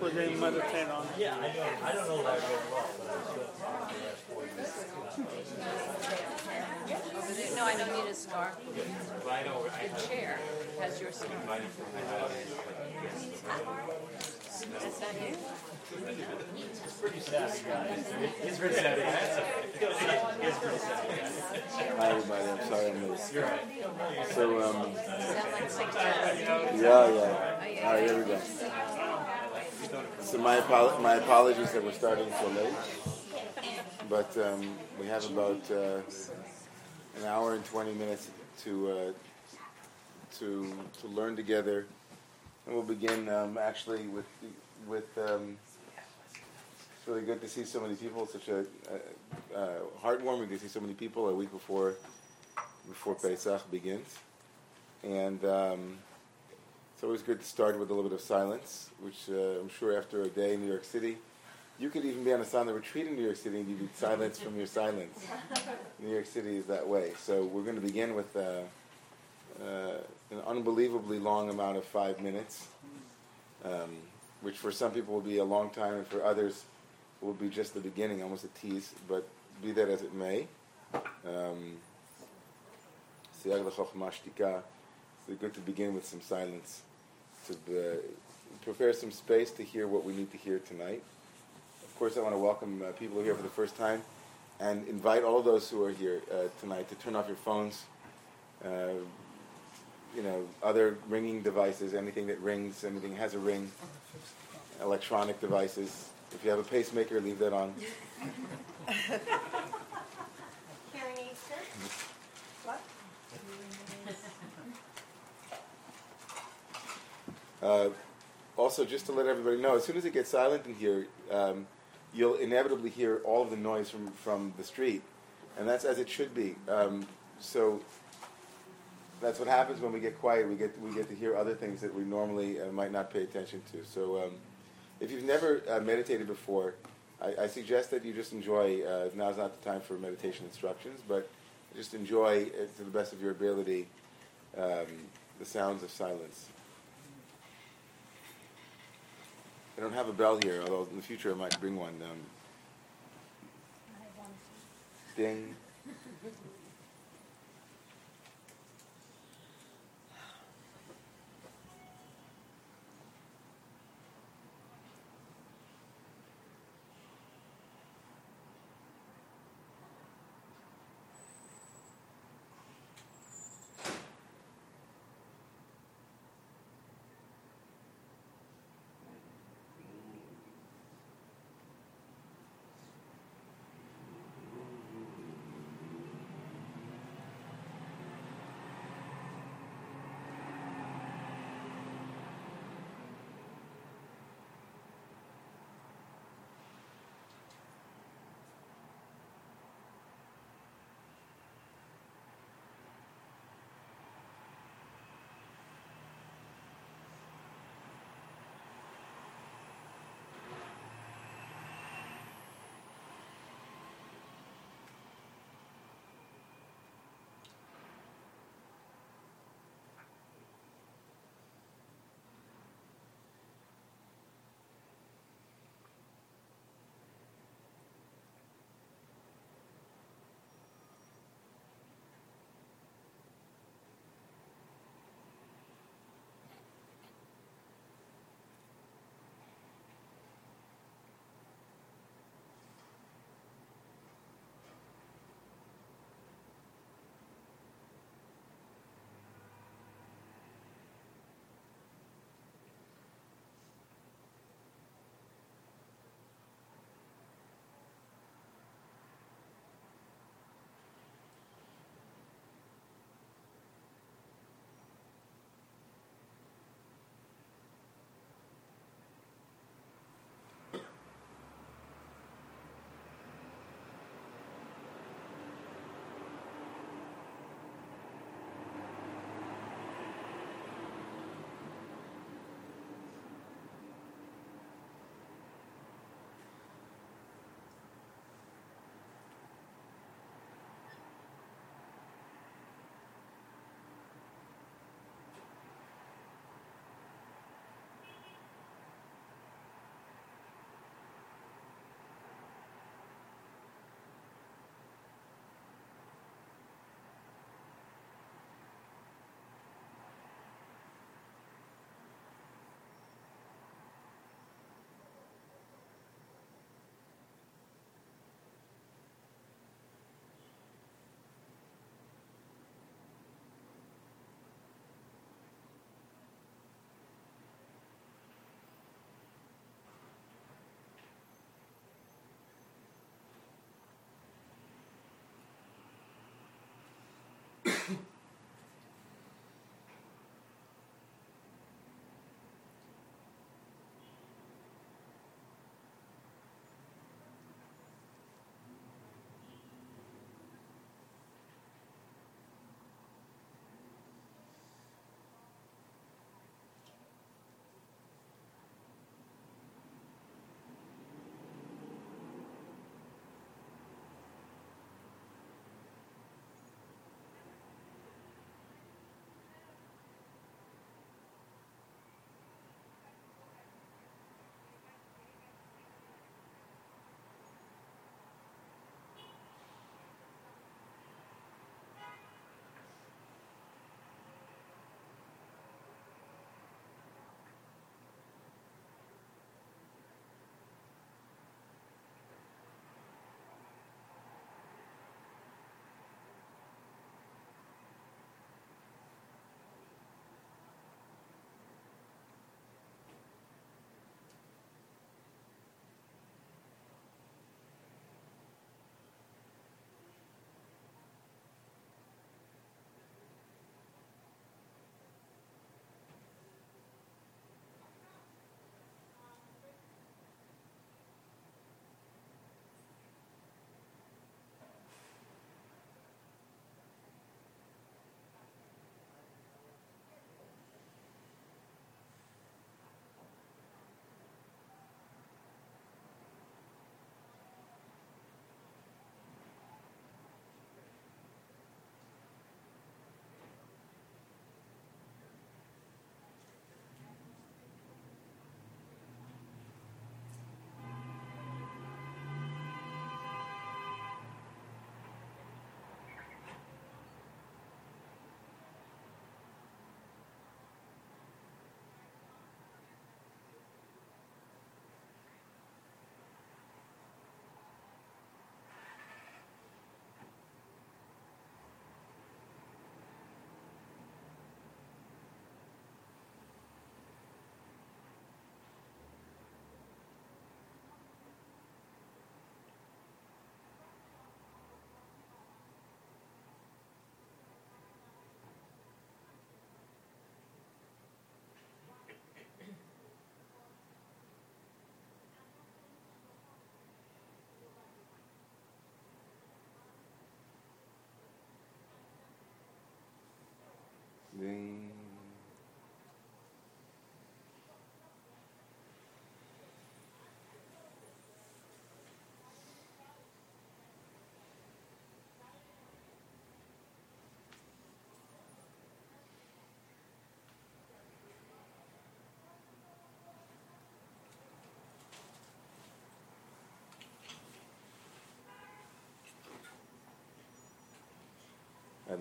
verse where they meditate on. Yeah, I know. I don't know that very well, but I still the last four years. No, I don't need a scarf. But I know. I The chair has your scarf. invited from my house. Is that you? It's pretty sad, guys. It's pretty sad. It's pretty sad. Hi everybody, I'm sorry I'm late. You're right. So, um, Sound like six times. yeah, yeah. All right, here we go. So my, apo- my apologies that we're starting so late. But um, we have about uh, an hour and 20 minutes to, uh, to, to learn together. And we'll begin um, actually with, with um, it's really good to see so many people, such a, uh heartwarming to see so many people a week before, before Pesach begins. And um, it's always good to start with a little bit of silence, which uh, I'm sure after a day in New York City, you could even be on a silent retreat in New York City and you need silence from your silence. New York City is that way. So we're going to begin with uh, uh, an unbelievably long amount of five minutes, um, which for some people will be a long time, and for others will be just the beginning, almost a tease. But be that as it may. Um, Siyag l'chokhmah shtika. It's good to begin with some silence, to uh, prepare some space to hear what we need to hear tonight. Of course, I want to welcome uh, people who are here for the first time and invite all those who are here uh, tonight to turn off your phones, uh, you know, other ringing devices, anything that rings, anything that has a ring, electronic devices. If you have a pacemaker, leave that on. Hearing aids? What? Uh, also, just to let everybody know, as soon as it gets silent in here, um, you'll inevitably hear all of the noise from, from the street, and that's as it should be. Um, so that's what happens when we get quiet. We get we get to hear other things that we normally uh, might not pay attention to. So um, if you've never uh, meditated before, I, I suggest that you just enjoy. Uh, now's not the time for meditation instructions, but just enjoy uh, to the best of your ability um, the sounds of silence. I don't have a bell here, although in the future I might bring one. Um, ding.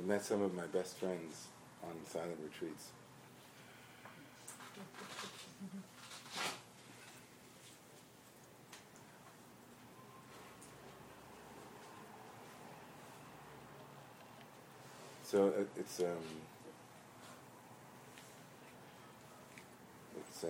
Met some of my best friends on silent retreats. So it's um, it's um,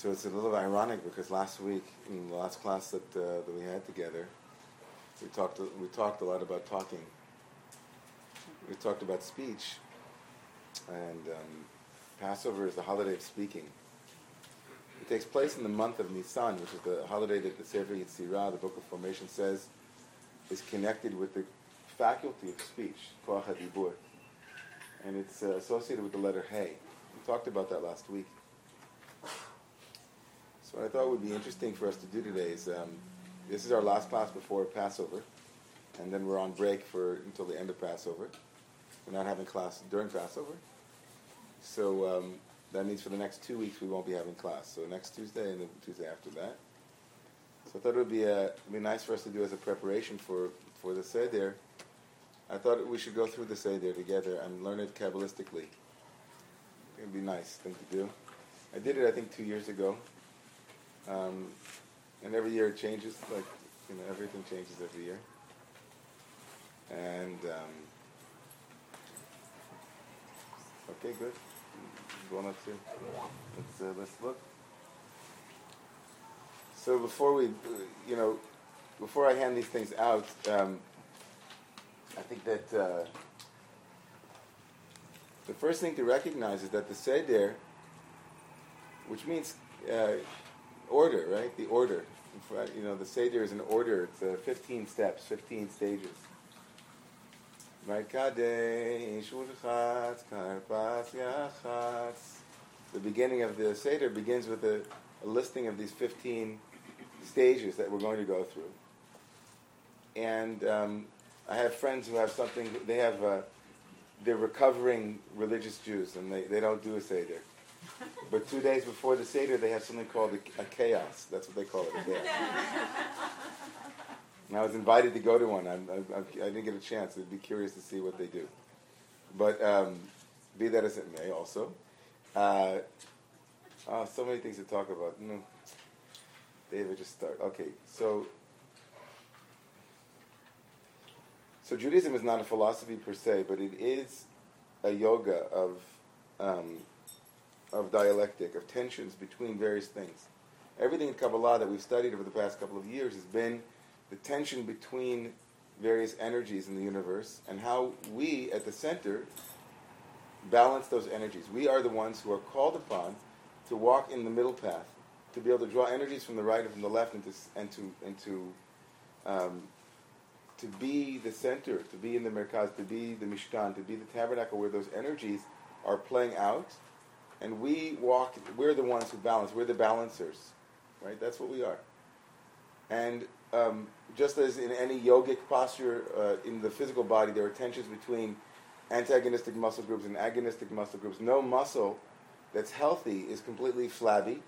so it's a little ironic because last week in the last class that uh, that we had together, we talked we talked a lot about talking. We talked about speech, and um, Passover is the holiday of speaking. It takes place in the month of Nisan, which is the holiday that the Sefer Yetzirah, the Book of Formation, says is connected with the faculty of speech, koach hadibur, and it's uh, associated with the letter Hey. We talked about that last week. So what I thought it would be interesting for us to do today is um, this is our last class before Passover, and then we're on break for until the end of Passover. We're not having class during Passover, so um, that means for the next two weeks we won't be having class. So next Tuesday and the Tuesday after that. So I thought it would be, uh, be nice for us to do as a preparation for, for the Seder. I thought we should go through the Seder together and learn it Kabbalistically. It would be nice thing to do. I did it, I think, two years ago. Um, and every year it changes, like, you know, everything changes every year. And, um, okay, good. Going up to, let's, uh, let's look. So before we, you know, before I hand these things out, um, I think that uh, the first thing to recognize is that the Seder, which means uh, order, right? The order. You know, the Seder is an order. It's uh, 15 steps, 15 stages. The beginning of the Seder begins with a, a listing of these 15 stages that we're going to go through. And um, I have friends who have something, they have, uh, they're recovering religious Jews, and they, they don't do a Seder. But two days before the Seder, they have something called a, a chaos. That's what they call it, and I was invited to go to one. I, I, I, didn't get a chance. I'd be curious to see what they do. But um, be that as it may, also. Uh, oh, so many things to talk about. No. David, just start. Okay, so so Judaism is not a philosophy per se, but it is a yoga of um, of dialectic, of tensions between various things. Everything in Kabbalah that we've studied over the past couple of years has been the tension between various energies in the universe and how we at the center balance those energies. We are the ones who are called upon to walk in the middle path, to be able to draw energies from the right and from the left, and to and to and to um, to be the center, to be in the merkaz, to be the mishkan, to be the tabernacle where those energies are playing out, and we walk. We're the ones who balance. We're the balancers, right? That's what we are. And um, just as in any yogic posture uh, in the physical body, there are tensions between antagonistic muscle groups and agonistic muscle groups. No muscle that's healthy is completely flabby,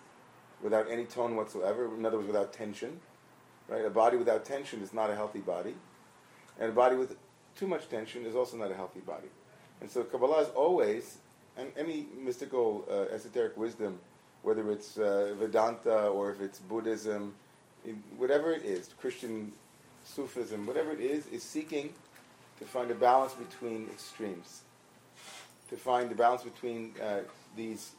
without any tone whatsoever. In other words, without tension. Right? A body without tension is not a healthy body, and a body with too much tension is also not a healthy body. And so Kabbalah is always, and any mystical uh, esoteric wisdom, whether it's uh, Vedanta or if it's Buddhism, whatever it is, Christian Sufism, whatever it is, is seeking to find a balance between extremes, to find the balance between uh, these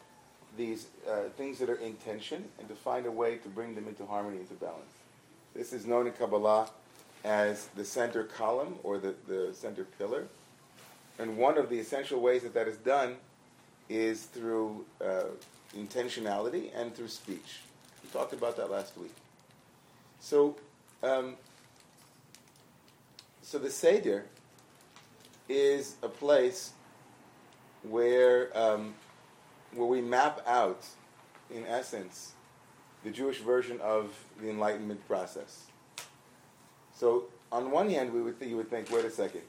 these uh, things that are in tension, and to find a way to bring them into harmony, into balance. This is known in Kabbalah as the center column or the, the center pillar. And one of the essential ways that that is done is through uh, intentionality and through speech. We talked about that last week. So, um, so the Seder is a place where um, where we map out, in essence, the Jewish version of the Enlightenment process. So, on one hand, we would th- you would think, wait a second,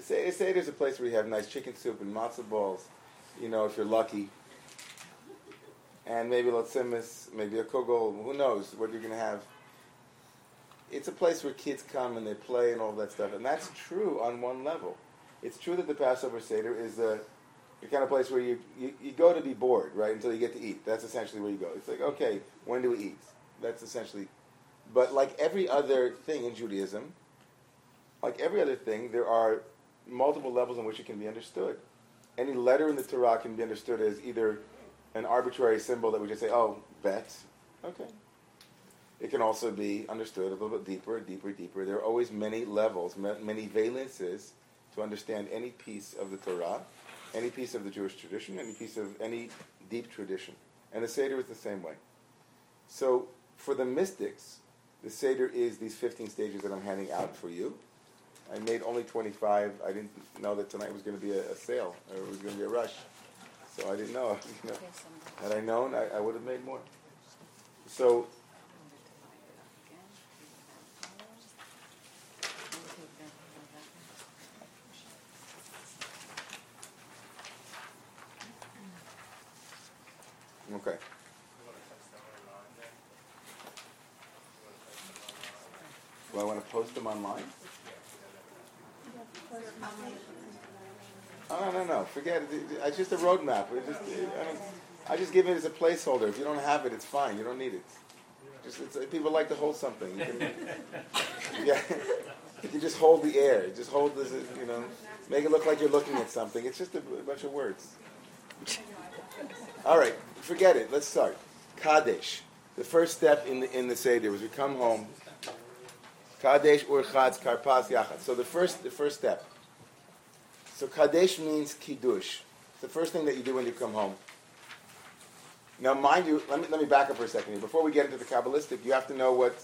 say, say there's a place where you have nice chicken soup and matzo balls, you know, if you're lucky. and maybe Lotzimis, maybe a Kugel, who knows what you're going to have. It's a place where kids come and they play and all that stuff, and that's true on one level. It's true that the Passover Seder is a the kind of place where you, you, you go to be bored, right, until you get to eat. That's essentially where you go. It's like, okay, when do we eat? That's essentially. But like every other thing in Judaism, like every other thing, there are multiple levels in which it can be understood. Any letter in the Torah can be understood as either an arbitrary symbol that we just say, oh, bet, okay. It can also be understood a little bit deeper, deeper, deeper. There are always many levels, many valences to understand any piece of the Torah, any piece of the Jewish tradition, any piece of any deep tradition. And the Seder is the same way. So for the mystics, the Seder is these 15 stages that I'm handing out for you. I made only 25. I didn't know that tonight was going to be a, a sale, or it was going to be a rush. So I didn't know. You know had I known, I, I would have made more. So Okay. Do I want to post them online? Oh, no, no, no. Forget it. It's just a roadmap. Just, I, just give it as a placeholder. If you don't have it, it's fine. You don't need it. Just, it's, uh, people like to hold something. You can, yeah, you can just hold the air. Just hold this, you know, make it look like you're looking at something. It's just a bunch of words. All right, forget it. Let's start. Kadesh. The first step in the, in the Seder was we come home. Kadesh urchatz karpas yachatz. So the first the first step. So Kadesh means kiddush. It's the first thing that you do when you come home. Now, mind you, let me, let me back up for a second here. Before we get into the Kabbalistic, you have to know what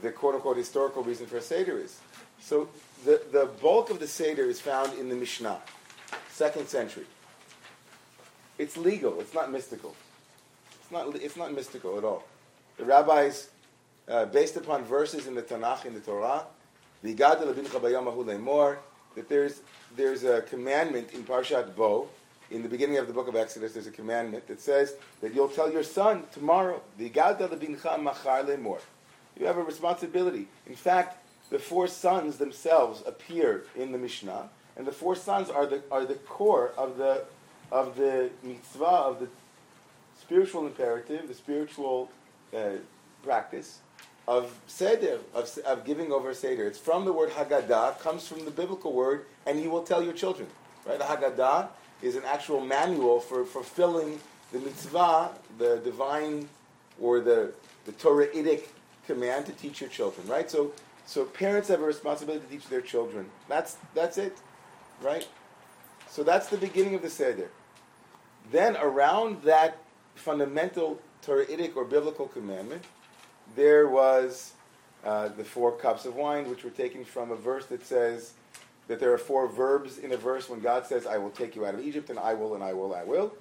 the quote-unquote historical reason for a Seder is. So the, the bulk of the Seder is found in the Mishnah, second century. It's legal. It's not mystical. It's not, it's not mystical at all. The rabbis, uh, based upon verses in the Tanakh, in the Torah, the that there's, there's a commandment in Parshat Bo, in the beginning of the book of Exodus, there's a commandment that says that you'll tell your son tomorrow, you have a responsibility. In fact, the four sons themselves appear in the Mishnah, and the four sons are the, are the core of the, of the mitzvah, of the spiritual imperative, the spiritual uh, practice of seder, of, of giving over seder. It's from the word Haggadah, comes from the biblical word, and you will tell your children. Right? The Haggadah is an actual manual for fulfilling the mitzvah, the divine or the, the Torahitic command to teach your children. Right? So, so parents have a responsibility to teach their children. That's, that's it. Right? So that's the beginning of the seder. Then around that fundamental Torahitic or biblical commandment, there was uh, the four cups of wine, which were taken from a verse that says that there are four verbs in a verse when God says, I will take you out of Egypt, and I will, and I will, I will.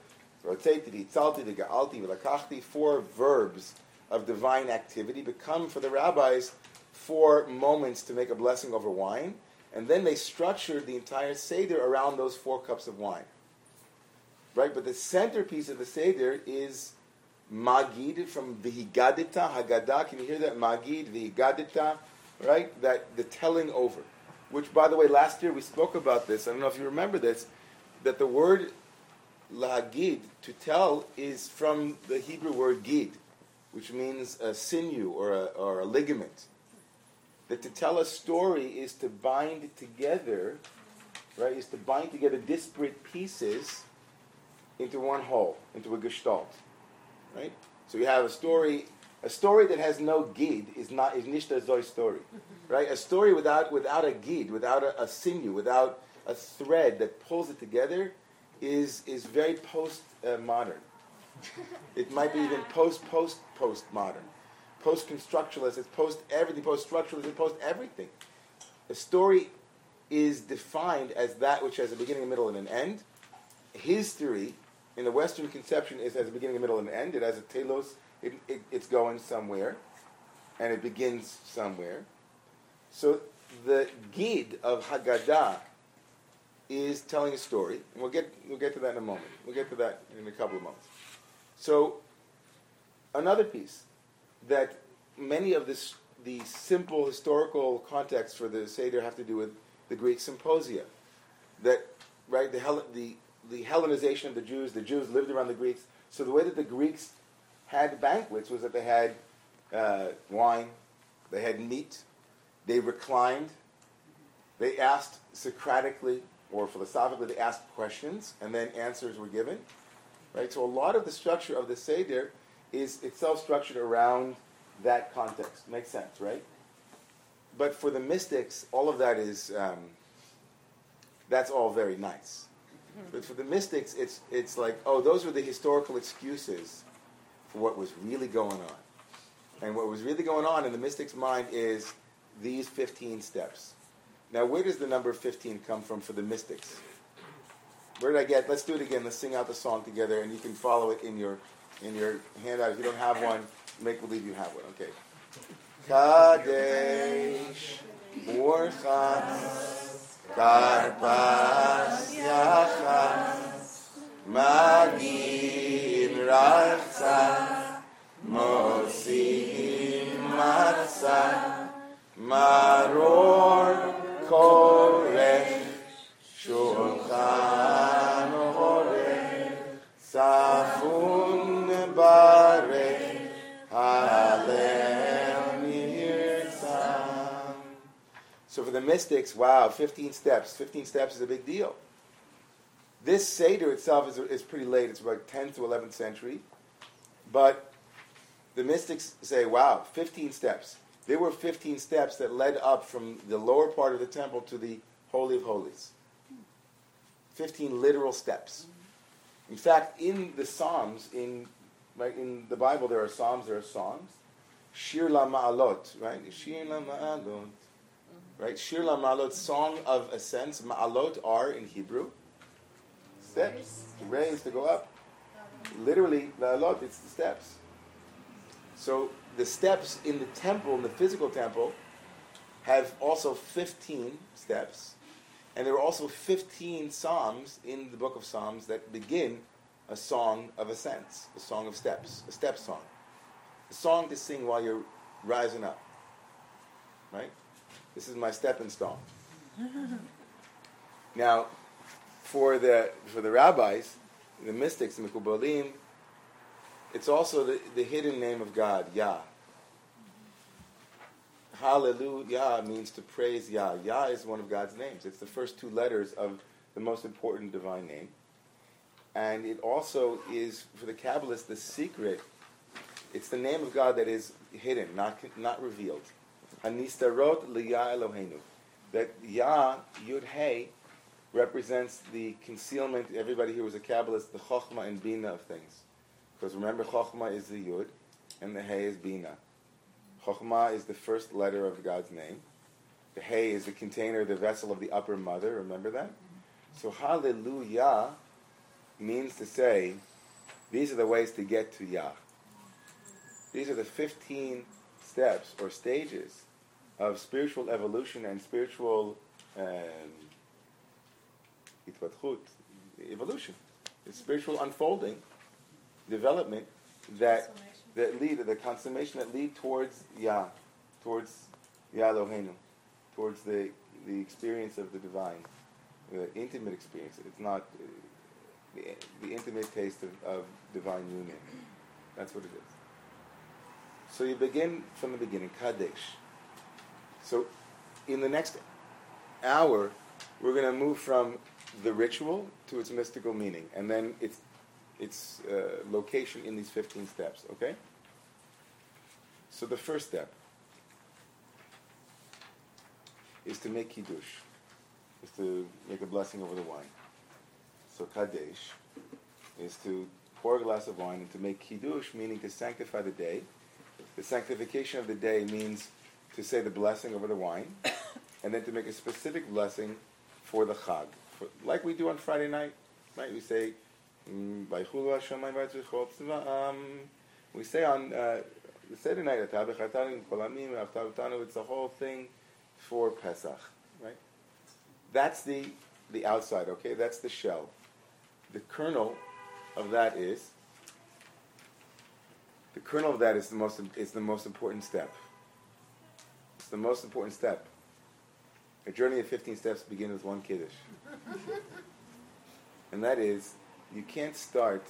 Four verbs of divine activity become for the rabbis four moments to make a blessing over wine, and then they structured the entire Seder around those four cups of wine. Right? But the centerpiece of the Seder is Magid from Vihigadita, Haggadah. Can you hear that? Magid, Vihigadita, right? That the telling over. Which, by the way, last year we spoke about this. I don't know if you remember this. That the word lahagid, to tell, is from the Hebrew word gid, which means a sinew or a, or a ligament. That to tell a story is to bind together, right? Is to bind together disparate pieces into one whole, into a gestalt right? So you have a story, a story that has no gid is not is nishta zoy story, right? A story without without a gid, without a, a sinew, without a thread that pulls it together, is is very post uh, modern. It might be even post post post modern, post constructionalist. It's post everything, post structuralist. It's post everything. A story is defined as that which has a beginning, a middle, and an end. History in the Western conception, it has a beginning, a middle, and an end. It has a telos. It, it, it's going somewhere, and it begins somewhere. So the gid of Haggadah is telling a story, and we'll get we'll get to that in a moment. We'll get to that in a couple of months. So another piece that many of this, the simple historical context for the Seder have to do with the Greek symposia. That, right, the, Hel- the, the Hellenization of the Jews, the Jews lived around the Greeks. So the way that the Greeks had banquets was that they had uh, wine, they had meat, they reclined, they asked Socratically or philosophically, they asked questions, and then answers were given. Right? So a lot of the structure of the Seder is itself structured around that context. Makes sense, right? But for the mystics, all of that is um, that's all very nice. But for the mystics, it's it's like, oh, those were the historical excuses for what was really going on. And what was really going on in the mystic's mind is these 15 steps. Now, where does the number 15 come from for the mystics? Where did I get? Let's do it again. Let's sing out the song together, and you can follow it in your in your handout. If you don't have one, make believe you have one. Okay. Kadesh Urchas Karpas Yachatz Magid Rachza Motzi Matzah Maror Korech Shulchan Orech Tzafun the mystics, wow, 15 steps. 15 steps is a big deal. This Seder itself is, is pretty late. It's about 10th to 11th century. But the mystics say, wow, 15 steps. There were 15 steps that led up from the lower part of the temple to the Holy of Holies. 15 literal steps. In fact, in the Psalms, in, right, in the Bible, there are Psalms, there are songs. Shir la Ma'alot, right? Shir la Ma'alot. Right? Shir la Ma'alot, Song of Ascents. Ma'alot are, in Hebrew, steps. Raise, to go up. Literally, Ma'alot, it's the steps. So the steps in the temple, in the physical temple, have also 15 steps. And there are also 15 psalms in the book of Psalms that begin a song of ascents, a song of steps, a step song. A song to sing while you're rising up. Right? This is my stepping stone. now, for the, for the rabbis, the mystics, the Mikubalim, it's also the, the hidden name of God, Yah. Hallelujah means to praise Yah. Yah is one of God's names. It's the first two letters of the most important divine name. And it also is, for the Kabbalists, the secret. It's the name of God that is hidden, not, not revealed. Hanistarot liyah Eloheinu. That Yah, Yud Hey, represents the concealment. Everybody here was a Kabbalist, the Chokhmah and Bina of things. Because remember, Chokhmah is the Yud, and the Hey is Bina. Chokhmah is the first letter of God's name. The Hey is the container, the vessel of the upper mother. Remember that? So Hallelujah means to say, these are the ways to get to Yah. These are the 15 steps or stages of spiritual evolution and spiritual um, evolution. It's spiritual unfolding, development that that lead the consummation that lead towards Yah, towards Yah Eloheinu, towards the the experience of the divine, the intimate experience. It's not the, the intimate taste of, of divine union. That's what it is. So you begin from the beginning, Kadesh. So in the next hour, we're going to move from the ritual to its mystical meaning, and then its its uh, location in these 15 steps. Okay. So the first step is to make kiddush, is to make a blessing over the wine. So kadesh is to pour a glass of wine and to make kiddush, meaning to sanctify the day. The sanctification of the day means to say the blessing over the wine, and then to make a specific blessing for the chag, for, like we do on Friday night. Right? We say, mm, we say on uh, the Seder night, it's the whole thing for Pesach, right? That's the the outside, okay? That's the shell. The kernel of that is the kernel of that is the most is the most important step. The most important step. A journey of 15 steps begins with one kiddush. and that is, you can't start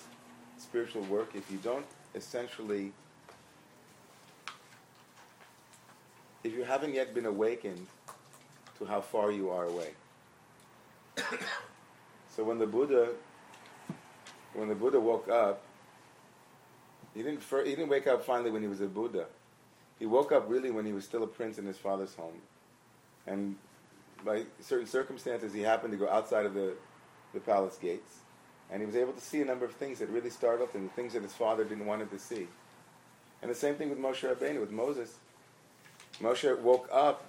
spiritual work if you don't essentially, if you haven't yet been awakened to how far you are away. so when the Buddha, when the Buddha woke up, he didn't, he didn't wake up finally when he was a Buddha. He woke up really when he was still a prince in his father's home. And by certain circumstances, he happened to go outside of the, the palace gates. And he was able to see a number of things that really startled him, things that his father didn't want him to see. And the same thing with Moshe Rabbeinu, with Moses. Moshe woke up,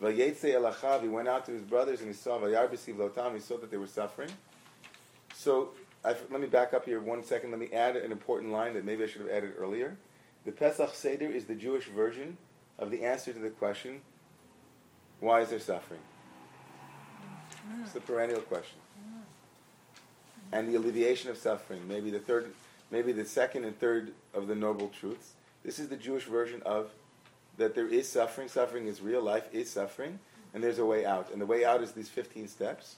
he went out to his brothers and he saw he saw that they were suffering. So I, let me back up here one second. Let me add an important line that maybe I should have added earlier. The Pesach Seder is the Jewish version of the answer to the question, why is there suffering? It's the perennial question. And the alleviation of suffering, maybe the third, maybe the second and third of the noble truths. This is the Jewish version of that there is suffering. Suffering is real. Life is suffering, and there's a way out. And the way out is these 15 steps,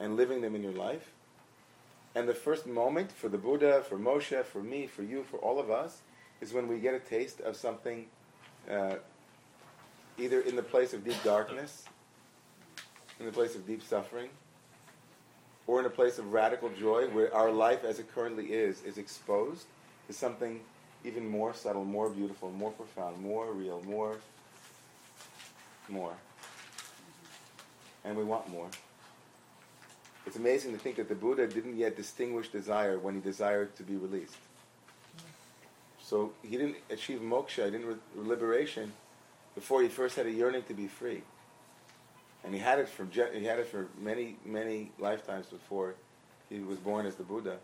and living them in your life. And the first moment for the Buddha, for Moshe, for me, for you, for all of us, is when we get a taste of something, uh, either in the place of deep darkness, in the place of deep suffering, or in a place of radical joy where our life as it currently is is exposed to something even more subtle, more beautiful, more profound, more real, more, more. And we want more. It's amazing to think that the Buddha didn't yet distinguish desire when he desired to be released. So he didn't achieve moksha, he didn't re- liberation, before he first had a yearning to be free. And he had it for he had it for many many lifetimes before he was born as the Buddha.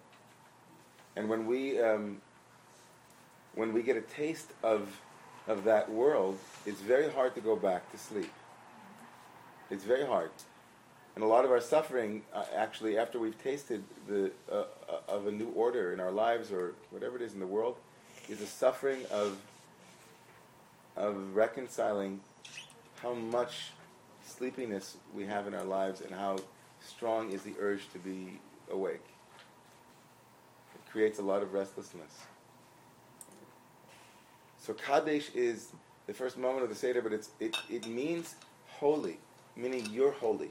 And when we um, when we get a taste of of that world, it's very hard to go back to sleep. It's very hard. And a lot of our suffering, uh, actually, after we've tasted the uh, uh, of a new order in our lives or whatever it is in the world, is a suffering of of reconciling how much sleepiness we have in our lives and how strong is the urge to be awake. It creates a lot of restlessness. So Kadesh is the first moment of the Seder, but it's, it, it means holy, meaning you're holy.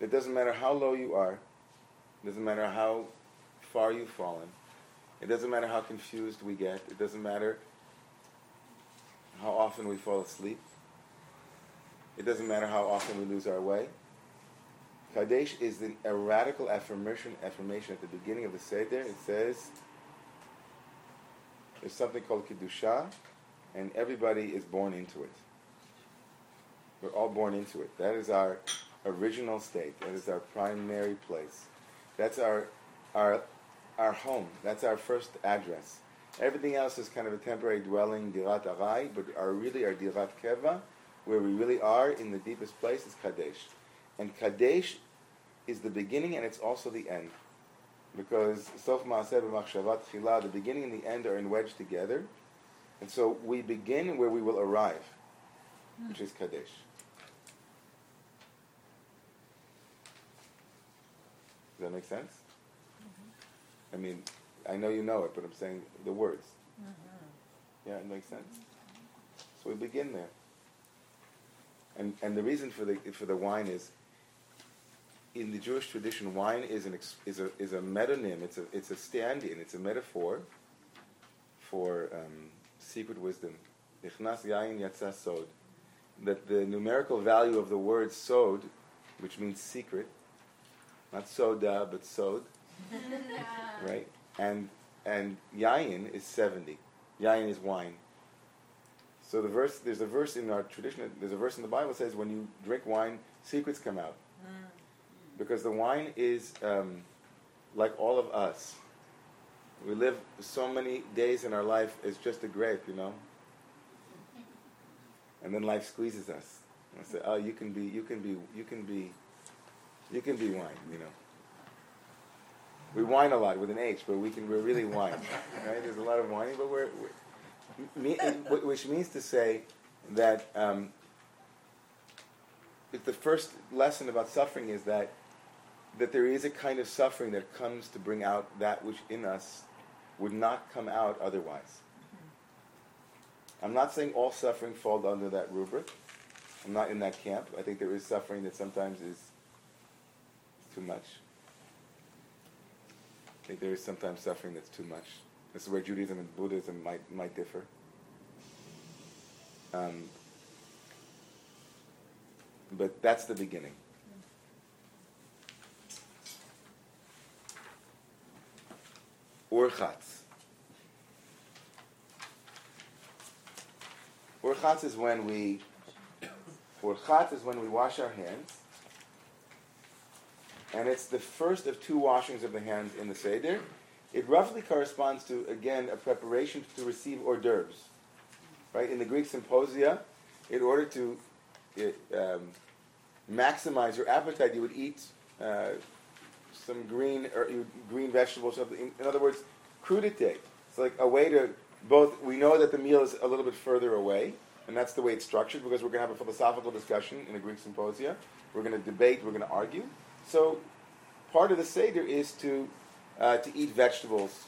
It doesn't matter how low you are, it doesn't matter how far you've fallen, it doesn't matter how confused we get, it doesn't matter how often we fall asleep. It doesn't matter how often we lose our way. Kadesh is the, a radical affirmation, affirmation at the beginning of the Seder. It says there's something called Kedusha, and everybody is born into it. We're all born into it. That is our original state. That is our primary place. That's our, our, our home. That's our first address. Everything else is kind of a temporary dwelling, dirat arai, but our really our dirat keva, where we really are in the deepest place, is kadesh. And kadesh is the beginning and it's also the end. Because sof maaseh b'machshavat chila, the beginning and the end are in wedged together. And so we begin where we will arrive, hmm. which is kadesh. Does that make sense? I mean, I know you know it, but I'm saying the words. Yeah, it makes sense. So we begin there. And and the reason for the for the wine is in the Jewish tradition, wine is an ex, is a is a metonym. It's a it's a stand-in. It's a metaphor for um, secret wisdom. Ichnas yain yatsa sod. That the numerical value of the word sod, which means secret, not soda but sod, right? And and yain is seventy. Yain is wine. So the verse, there's a verse in our tradition, there's a verse in the Bible that says when you drink wine, secrets come out. Because the wine is um, like all of us. We live so many days in our life as just a grape, you know. And then life squeezes us. And I say, oh, you can be, you can be, you can be, you can be wine, you know. We whine a lot with an H, but we can we're really whine. Right? There's a lot of whining, but we're, we're which means to say that um, the first lesson about suffering is that that there is a kind of suffering that comes to bring out that which in us would not come out otherwise. I'm not saying all suffering falls under that rubric. I'm not in that camp. I think there is suffering that sometimes is too much. Think there is sometimes suffering that's too much. This is where Judaism and Buddhism might might differ. Um, but that's the beginning. Urchatz. Urchatz is when we Urchatz is when we wash our hands. And it's the first of two washings of the hands in the Seder. It roughly corresponds to, again, a preparation to receive hors d'oeuvres. Right? In the Greek symposia, in order to it, um, maximize your appetite, you would eat uh, some green or green vegetables. In, in other words, crudite. It's like a way to both. We know that the meal is a little bit further away, and that's the way it's structured because we're going to have a philosophical discussion in the Greek symposia. We're going to debate. We're going to argue. So, part of the seder is to uh, to eat vegetables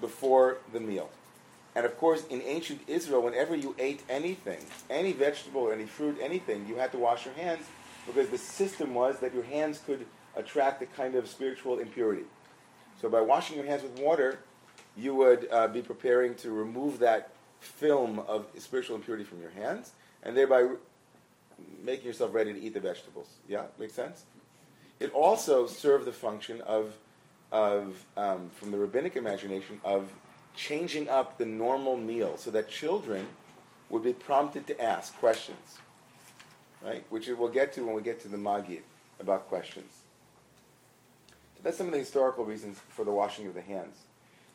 before the meal. And of course, in ancient Israel, whenever you ate anything, any vegetable any fruit, anything, you had to wash your hands because the system was that your hands could attract a kind of spiritual impurity. So by washing your hands with water, you would uh, be preparing to remove that film of spiritual impurity from your hands, and thereby making yourself ready to eat the vegetables. Yeah, makes sense. It also served the function of, of um, from the rabbinic imagination, of changing up the normal meal so that children would be prompted to ask questions, right? Which we'll get to when we get to the Magid about questions. So That's some of the historical reasons for the washing of the hands.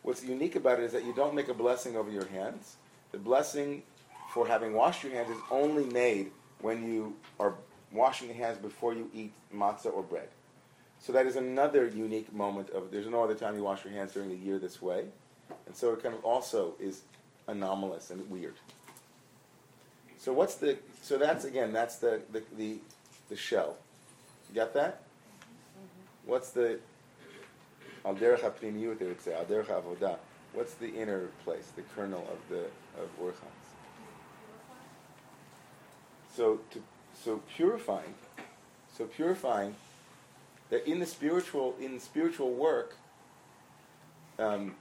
What's unique about it is that you don't make a blessing over your hands. The blessing for having washed your hands is only made when you are washing your hands before you eat matzah or bread. So that is another unique moment of there's no other time you wash your hands during the year this way. And so it kind of also is anomalous and weird. So what's the so that's again that's the the the, the shell. You got that? Mm-hmm. What's the Al derech they would say, al derech avodah. What's the inner place, the kernel of the of urchatz? So to so purifying, so purifying that in the spiritual in spiritual work. Um,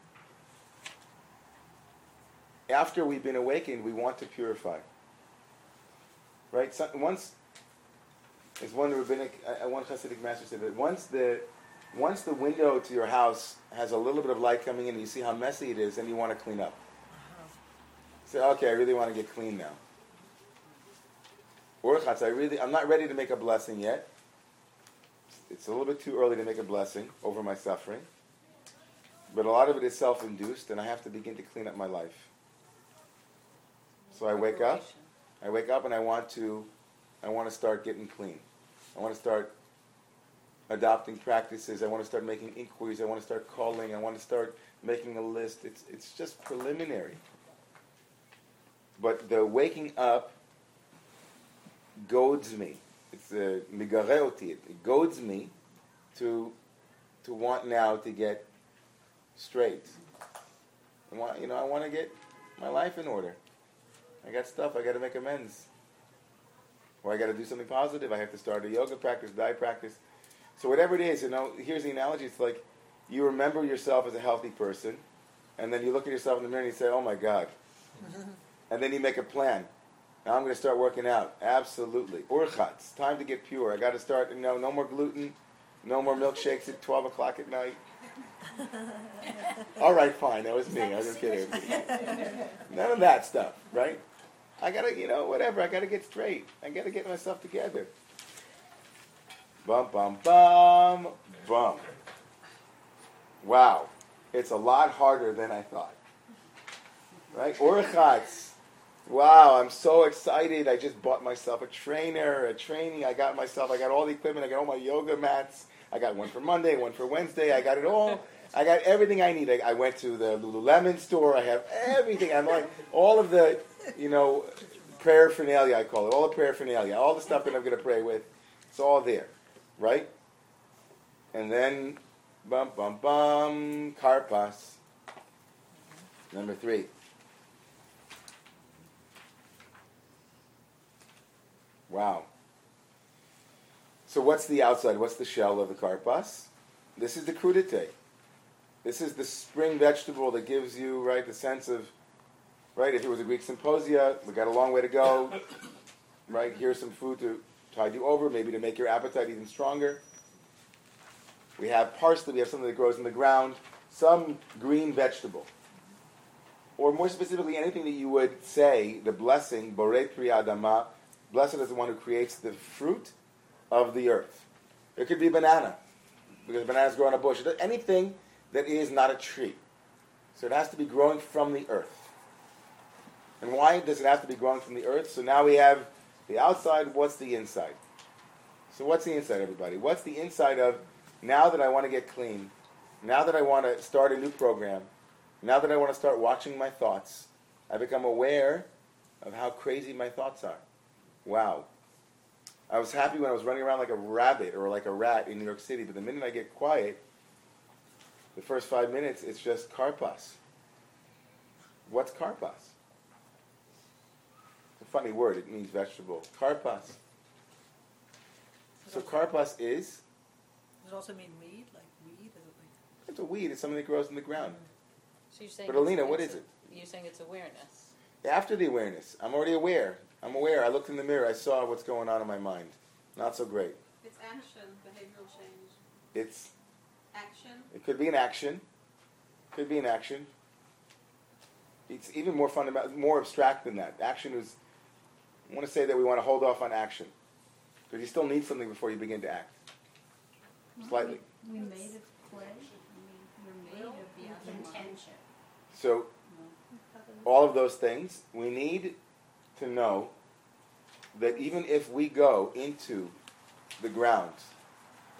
after we've been awakened, we want to purify. Right? So once, as one rabbinic, uh, one Hasidic master said that once the once the window to your house has a little bit of light coming in and you see how messy it is, then you want to clean up. Say, okay, I really want to get clean now. Urchatz, I really, I'm not ready to make a blessing yet. It's a little bit too early to make a blessing over my suffering. But a lot of it is self-induced, and I have to begin to clean up my life. So I wake up, I wake up, and I want to, I want to start getting clean. I want to start adopting practices. I want to start making inquiries. I want to start calling. I want to start making a list. It's, it's just preliminary. But the waking up goads me. It's uh, a migareoti. It goads me to, to want now to get straight. I want, you know, I want to get my life in order. I got stuff. I got to make amends. Or I got to do something positive. I have to start a yoga practice, diet practice. So whatever it is, you know, here's the analogy. It's like you remember yourself as a healthy person, and then you look at yourself in the mirror and you say, "Oh my God," and then you make a plan. Now I'm going to start working out. Absolutely, urchatz. Time to get pure. I got to start. You know, no more gluten, no more milkshakes at 12 o'clock at night. All right, fine. That was me. I was just kidding. None of that stuff, right? I gotta, you know, whatever. I gotta get straight. I gotta get myself together. Bum, bum, bum, bum. Wow. It's a lot harder than I thought. Right? Urchatz. Wow, I'm so excited. I just bought myself a trainer, a training. I got myself, I got all the equipment. I got all my yoga mats. I got one for Monday, one for Wednesday. I got it all. I got everything I need. I, I went to the Lululemon store. I have everything. I'm like all of the, you know, paraphernalia. I call it all the paraphernalia, all the stuff that I'm going to pray with. It's all there, right? And then, bum bum bum, karpas. Number three. Wow. So what's the outside? What's the shell of the karpas? This is the crudite. This is the spring vegetable that gives you, right, the sense of, right, if it was a Greek symposia, we got a long way to go, right, here's some food to tide you over, maybe to make your appetite even stronger. We have parsley, we have something that grows in the ground, some green vegetable. Or more specifically, anything that you would say, the blessing, Borei Pri Adama, blessed is the one who creates the fruit of the earth. It could be banana, because bananas grow on a bush. Anything that is not a tree. So it has to be growing from the earth. And why does it have to be growing from the earth? So now we have the outside, what's the inside? So what's the inside, everybody? What's the inside of now that I want to get clean, now that I want to start a new program, now that I want to start watching my thoughts, I become aware of how crazy my thoughts are. Wow. I was happy when I was running around like a rabbit or like a rat in New York City, but the minute I get quiet, the first five minutes, it's just karpas. What's karpas? It's a funny word. It means vegetable. Karpas. So karpas is? Does it also mean weed? Like weed? Is it like It's a weed. It's something that grows in the ground. Mm. So you're saying But Alina, what is what it's is a- You're saying it's awareness. After the awareness, I'm already aware. I'm aware. I looked in the mirror. I saw what's going on in my mind. Not so great. It's action, behavioral change. It's Action. It could be an action. Could be an action. It's even more fundamental, more abstract than that. Action is. I want to say that we want to hold off on action because you still need something before you begin to act. Slightly. We made of clay. We're made of the intention. So, all of those things, we need to know that even if we go into the ground,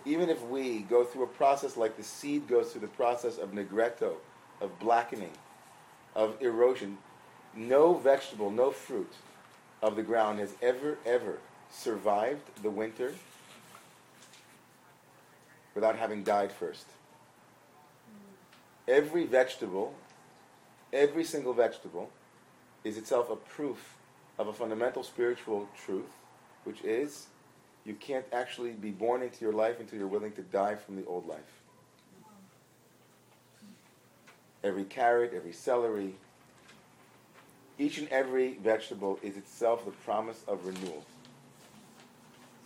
even if we go through a process like the seed goes through the process of nigredo, of blackening, of erosion, no vegetable, no fruit of the ground has ever, ever survived the winter without having died first. Every vegetable every single vegetable is itself a proof of a fundamental spiritual truth, which is you can't actually be born into your life until you're willing to die from the old life. Every carrot, every celery, each and every vegetable is itself the promise of renewal.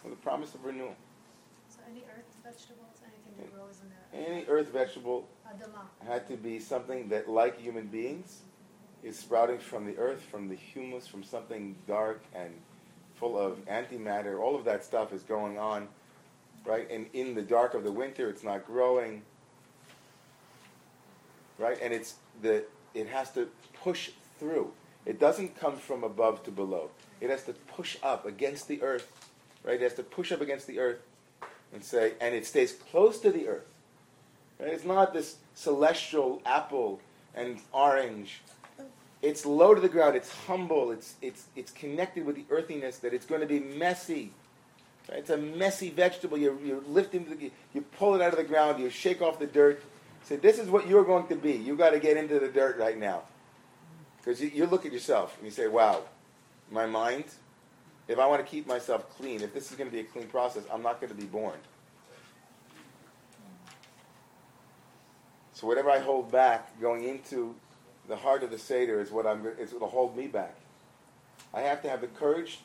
So the promise of renewal. So any earth vegetables, anything that grows in the Any earth vegetable had to be something that, like human beings, is sprouting from the earth, from the humus, from something dark and full of antimatter. All of that stuff is going on, right? And in the dark of the winter, it's not growing, right? And it's the it has to push through. It doesn't come from above to below. It has to push up against the earth, right? It has to push up against the earth and say, and it stays close to the earth. Right? It's not this celestial apple and orange. It's low to the ground. It's humble. It's, it's, it's connected with the earthiness that it's going to be messy. Right? It's a messy vegetable. You, you lift into the, you pull it out of the ground. You shake off the dirt. Say, this is what you're going to be. You've got to get into the dirt right now. Because you, you look at yourself and you say, wow, my mind, if I want to keep myself clean, if this is going to be a clean process, I'm not going to be born. So whatever I hold back going into the heart of the Seder is what I'm is what will hold me back. I have to have the courage.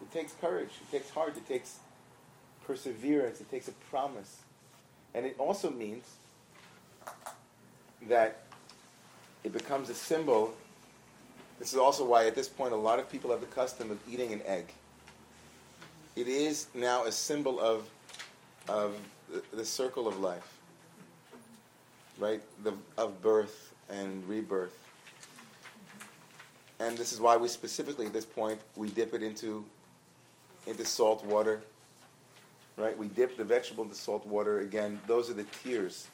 It takes courage. It takes heart. It takes perseverance. It takes a promise. And it also means that it becomes a symbol. This is also why at this point a lot of people have the custom of eating an egg. It is now a symbol of, of the, the circle of life right, the, of birth and rebirth. And this is why we specifically at this point we dip it into into salt water. Right? We dip the vegetable into salt water again. Those are the tears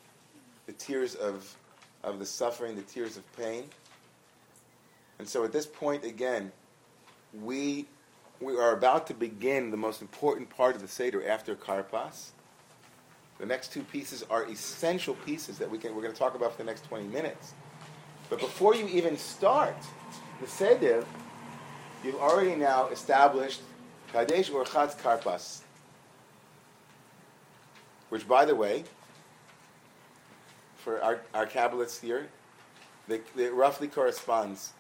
the tears of, of the suffering, the tears of pain. And so at this point, again, we, we are about to begin the most important part of the Seder after Karpas. The next two pieces are essential pieces that we can, we're going to talk about for the next 20 minutes. But before you even start the Seder, you've already now established Kadesh Urchatz Karpas. Which, by the way, for our, our Kabbalists here, it, it roughly corresponds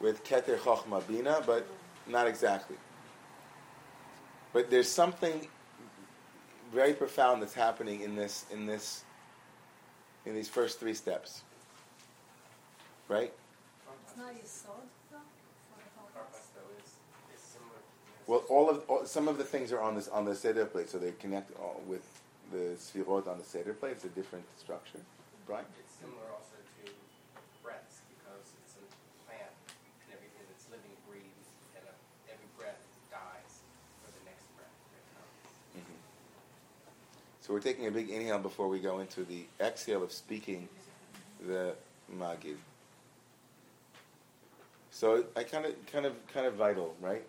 with Keter Chochma Bina, but not exactly. But there's something very profound that's happening in this in this in these first three steps. Right? It's not Yisod, though? For the Karpas, though, is, is similar. Well, all of all, some of the things are on this on the seder plate, so they connect all with the sfirot on the seder plate. It's a different structure. Brian? It's similar also to breaths because it's a plant and everything that's living breathes, and uh, every breath dies for the next breath that comes. So we're taking a big inhale before we go into the exhale of speaking the magid. So I kind of, kind of, kind of vital, right?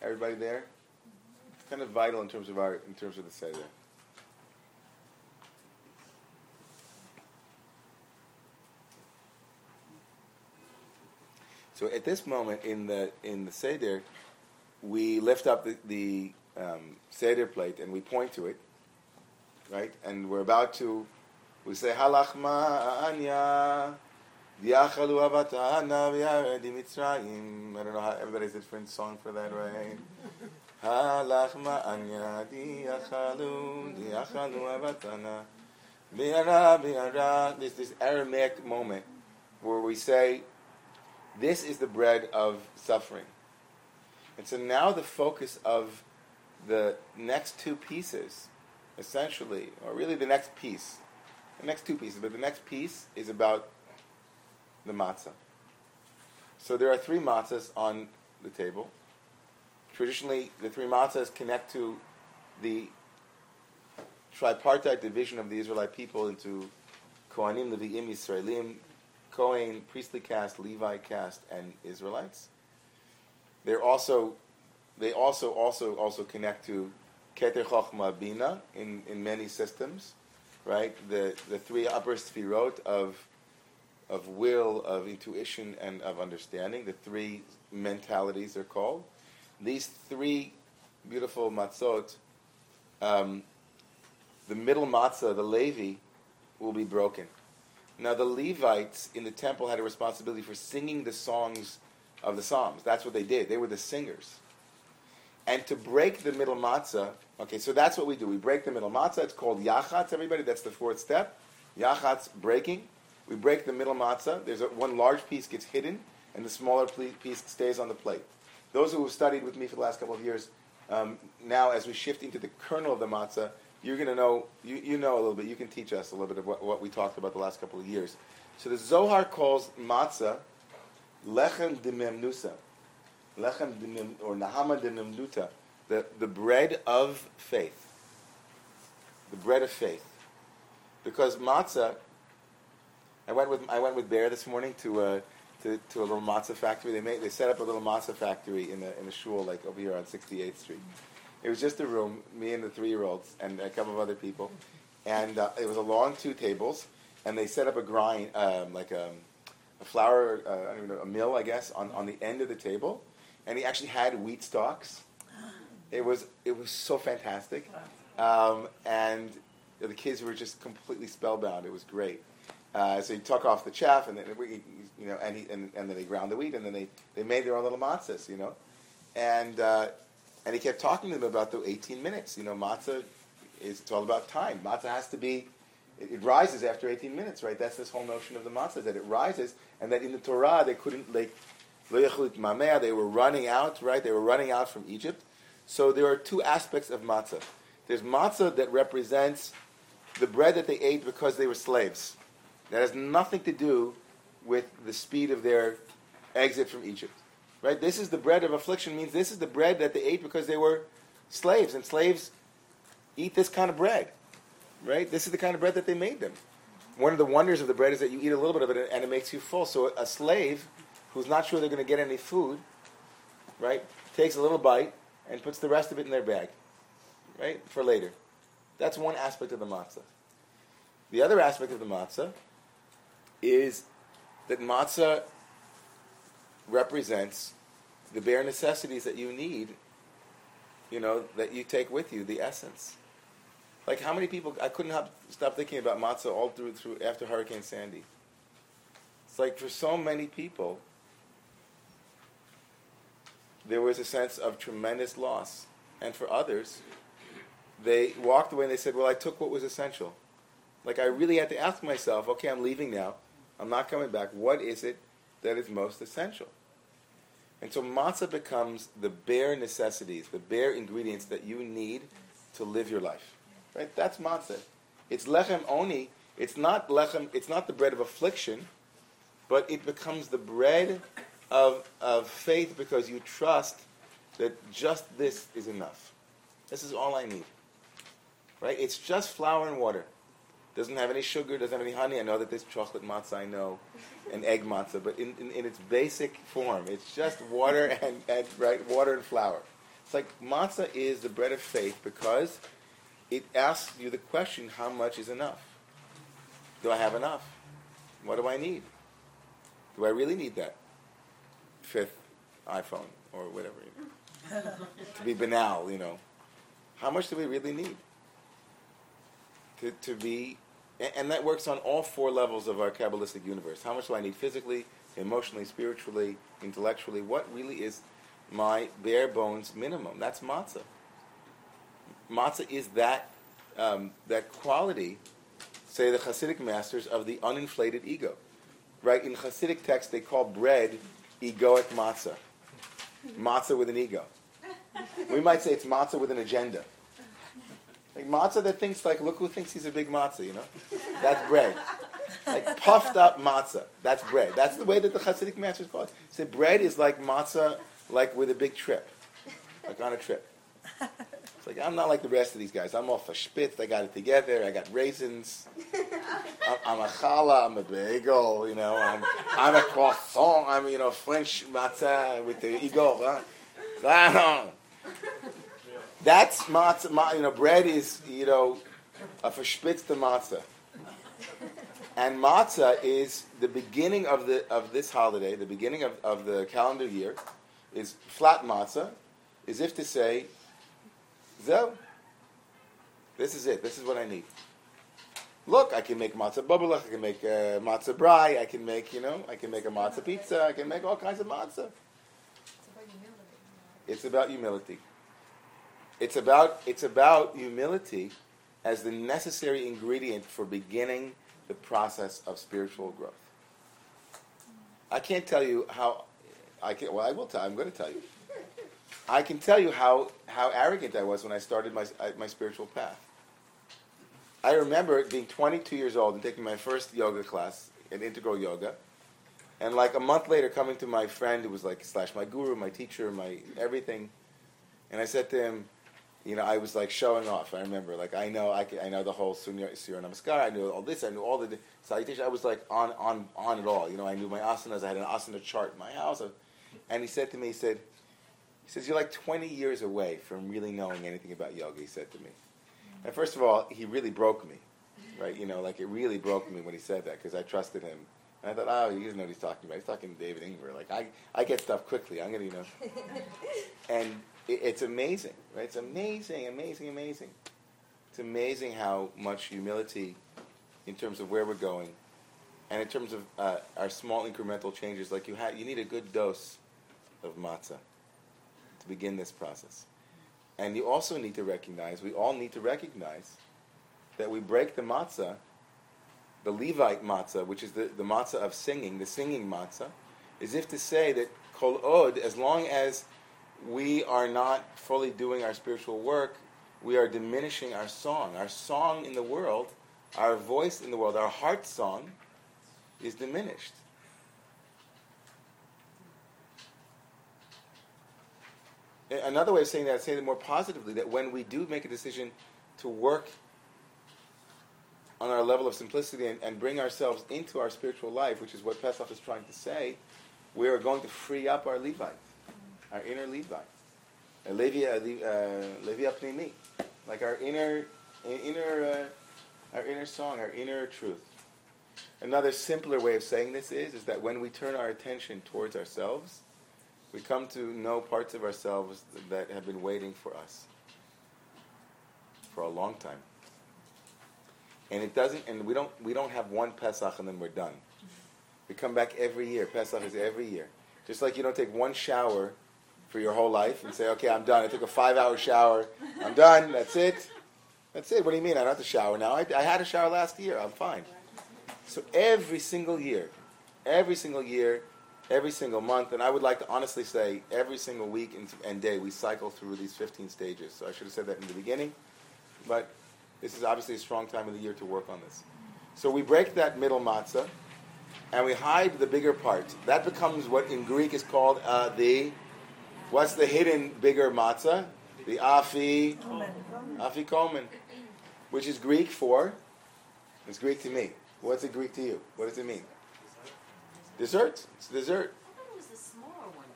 Everybody there? It's kind of vital in terms of our, in terms of the seder. So at this moment in the in the seder, we lift up the, the um, seder plate and we point to it, right? And we're about to, we say halachma ma'anya, I don't know how everybody's different song for that, right? There's this Aramaic moment where we say, this is the bread of suffering. And so now the focus of the next two pieces, essentially, or really the next piece, the next two pieces, but the next piece is about the matzah. So there are three matzahs on the table. Traditionally, the three matzahs connect to the tripartite division of the Israelite people into Kohanim, Levi'im, Yisraelim, Kohen, priestly caste, Levi caste, and Israelites. They're also, they also also also connect to Keter Chochma Bina in, in many systems, right? The the three upper sfirot of of will, of intuition, and of understanding. The three mentalities are called. These three beautiful matzot. Um, the middle matzah, the Levi, will be broken. Now, the Levites in the temple had a responsibility for singing the songs of the Psalms. That's what they did. They were the singers. And to break the middle matzah, okay, so that's what we do. We break the middle matzah. It's called yachatz, everybody. That's the fourth step. Yachatz, breaking. We break the middle matzah. There's a, one large piece gets hidden, and the smaller piece stays on the plate. Those who have studied with me for the last couple of years, um, now as we shift into the kernel of the matzah, you're going to know, you, you know a little bit, you can teach us a little bit of what, what we talked about the last couple of years. So the Zohar calls matzah lechem de memnusa, lechem demem, or nahama de memnuta, the, the bread of faith. The bread of faith. Because matzah, I went with, I went with Bear this morning to, uh, to, to a little matzah factory. They made, they set up a little matzah factory in a, in a shul like over here on 68th Street. It was just a room, me and the three-year-olds, and a couple of other people. And uh, it was along two tables, and they set up a grind, um, like a, a flour, uh, I don't even know, a mill, I guess, on, on the end of the table. And he actually had wheat stalks. It was it was so fantastic, um, and the kids were just completely spellbound. It was great. Uh, so he took off the chaff, and then we, you know, and, he, and, and then they ground the wheat, and then they, they made their own little matzahs, you know, and uh, and he kept talking to them about the 18 minutes. You know, matzah is it's all about time. Matzah has to be, it, it, rises after 18 minutes, right? That's this whole notion of the matzah, that it rises, and that in the Torah they couldn't, like, they were running out, right? They were running out from Egypt. So there are two aspects of matzah. There's matzah that represents the bread that they ate because they were slaves. That has nothing to do with the speed of their exit from Egypt. Right? This is the bread of affliction means this is the bread that they ate because they were slaves, and slaves eat this kind of bread. Right? This is the kind of bread that they made them. one of the wonders of the bread is that you eat a little bit of it and it makes you full. So a slave who's not sure they're going to get any food, right, takes a little bite and puts the rest of it in their bag, right, for later. That's one aspect of the matzah. The other aspect of the matzah is that matzah represents the bare necessities that you need, you know, that you take with you, the essence. Like how many people? I couldn't help, stop thinking about matzah all through through after Hurricane Sandy. It's like for so many people, there was a sense of tremendous loss, and for others, they walked away and they said, "Well, I took what was essential." Like I really had to ask myself, "Okay, I'm leaving now. I'm not coming back. What is it that is most essential?" And so matzah becomes the bare necessities, the bare ingredients that you need to live your life. Right? That's matzah. It's lechem oni. It's not lechem. It's not the bread of affliction, but it becomes the bread of of faith because you trust that just this is enough. This is all I need. Right? It's just flour and water. Doesn't have any sugar. Doesn't have any honey. I know that there's chocolate matzah. I know, and egg matzah, but in, in, in its basic form, it's just water and, and right water and flour. It's like matzah is the bread of faith because it asks you the question, how much is enough? Do I have enough? What do I need? Do I really need that fifth iPhone or whatever? You know? to be banal, you know. How much do we really need? To, to be, and that works on all four levels of our Kabbalistic universe. How much do I need physically, emotionally, spiritually, intellectually? What really is my bare bones minimum? That's matzah matzah is that um, that quality, say the Hasidic masters, of the uninflated ego. Right? In Hasidic texts, they call bread egoic matzah. Matzah with an ego. We might say it's matzah with an agenda. Like matzah that thinks like, look who thinks he's a big matzah, you know? That's bread. Like puffed up matzah. That's bread. That's the way that the Hasidic masters call it. Say bread is like matzah, like with a big trip, like on a trip. It's Like I'm not like the rest of these guys. I'm off a spitz. I got it together. I got raisins. I'm, I'm a challah. I'm a bagel. You know. I'm, I'm a croissant. I'm you know French matzah with the eagle. Huh? That's matzah. You know, bread is you know a verspitzte matzah. And matzah is the beginning of the of this holiday, the beginning of, of the calendar year, is flat matzah, as if to say, Zo. This is it. This is what I need. Look, I can make matzah bubbelach, I can make uh, matzah brei, I can make, you know, I can make a matzah pizza, I can make all kinds of matzah. It's about humility. It's about, it's about it's about humility as the necessary ingredient for beginning the process of spiritual growth. I can't tell you how, I can, well, I will tell, I'm going to tell you. I can tell you how, how arrogant I was when I started my, uh, my spiritual path. I remember being 22 years old and taking my first yoga class in integral yoga. And like a month later, coming to my friend who was like, slash my guru, my teacher, my everything. And I said to him, you know, I was like showing off. I remember, like, I know, I, I know the whole Surya Namaskar. I knew all this. I knew all the salutation. I was like on, on, on it all. You know, I knew my asanas. I had an asana chart in my house. And he said to me, he said, he says, You're like 20 years away from really knowing anything about yoga, he said to me. And first of all, he really broke me, right? You know, like it really broke me when he said that because I trusted him. And I thought, oh, he doesn't know what he's talking about. He's talking to David Ingber. Like, I, I get stuff quickly. I'm going to, you know. and it's amazing, right? It's amazing, amazing, amazing. It's amazing how much humility in terms of where we're going and in terms of uh, our small incremental changes. Like, you, ha- you need a good dose of matzah to begin this process. And you also need to recognize, we all need to recognize that we break the matzah, the Levite matzah, which is the, the matzah of singing, the singing matzah, as if to say that kol od, as long as we are not fully doing our spiritual work, we are diminishing our song. Our song in the world, our voice in the world, our heart song is diminished. another way of saying that, saying it more positively, that when we do make a decision to work on our level of simplicity and, and bring ourselves into our spiritual life, which is what Pesach is trying to say, we are going to free up our Levite, our inner Levite. A Levi, uh, Levi Apnimi, like our inner, inner, uh, our inner song, our inner truth. Another simpler way of saying this is, is that when we turn our attention towards ourselves, we come to know parts of ourselves that have been waiting for us for a long time. And it doesn't, and we don't, we don't have one Pesach and then we're done. We come back every year. Pesach is every year. Just like you don't take one shower for your whole life and say, okay, I'm done. I took a five hour shower. I'm done. That's it. That's it. What do you mean? I don't have to shower now. I, I had a shower last year. I'm fine. So every single year, every single year, every single month, and I would like to honestly say every single week and, and day, we cycle through these 15 stages. So I should have said that in the beginning, but this is obviously a strong time of the year to work on this. So we break that middle matzah, and we hide the bigger part. That becomes what in Greek is called uh, the, what's the hidden bigger matzah? The afi, afikomen, which is Greek for, it's Greek to me. What's it Greek to you? What does it mean? Dessert. It's dessert. it was the smaller one.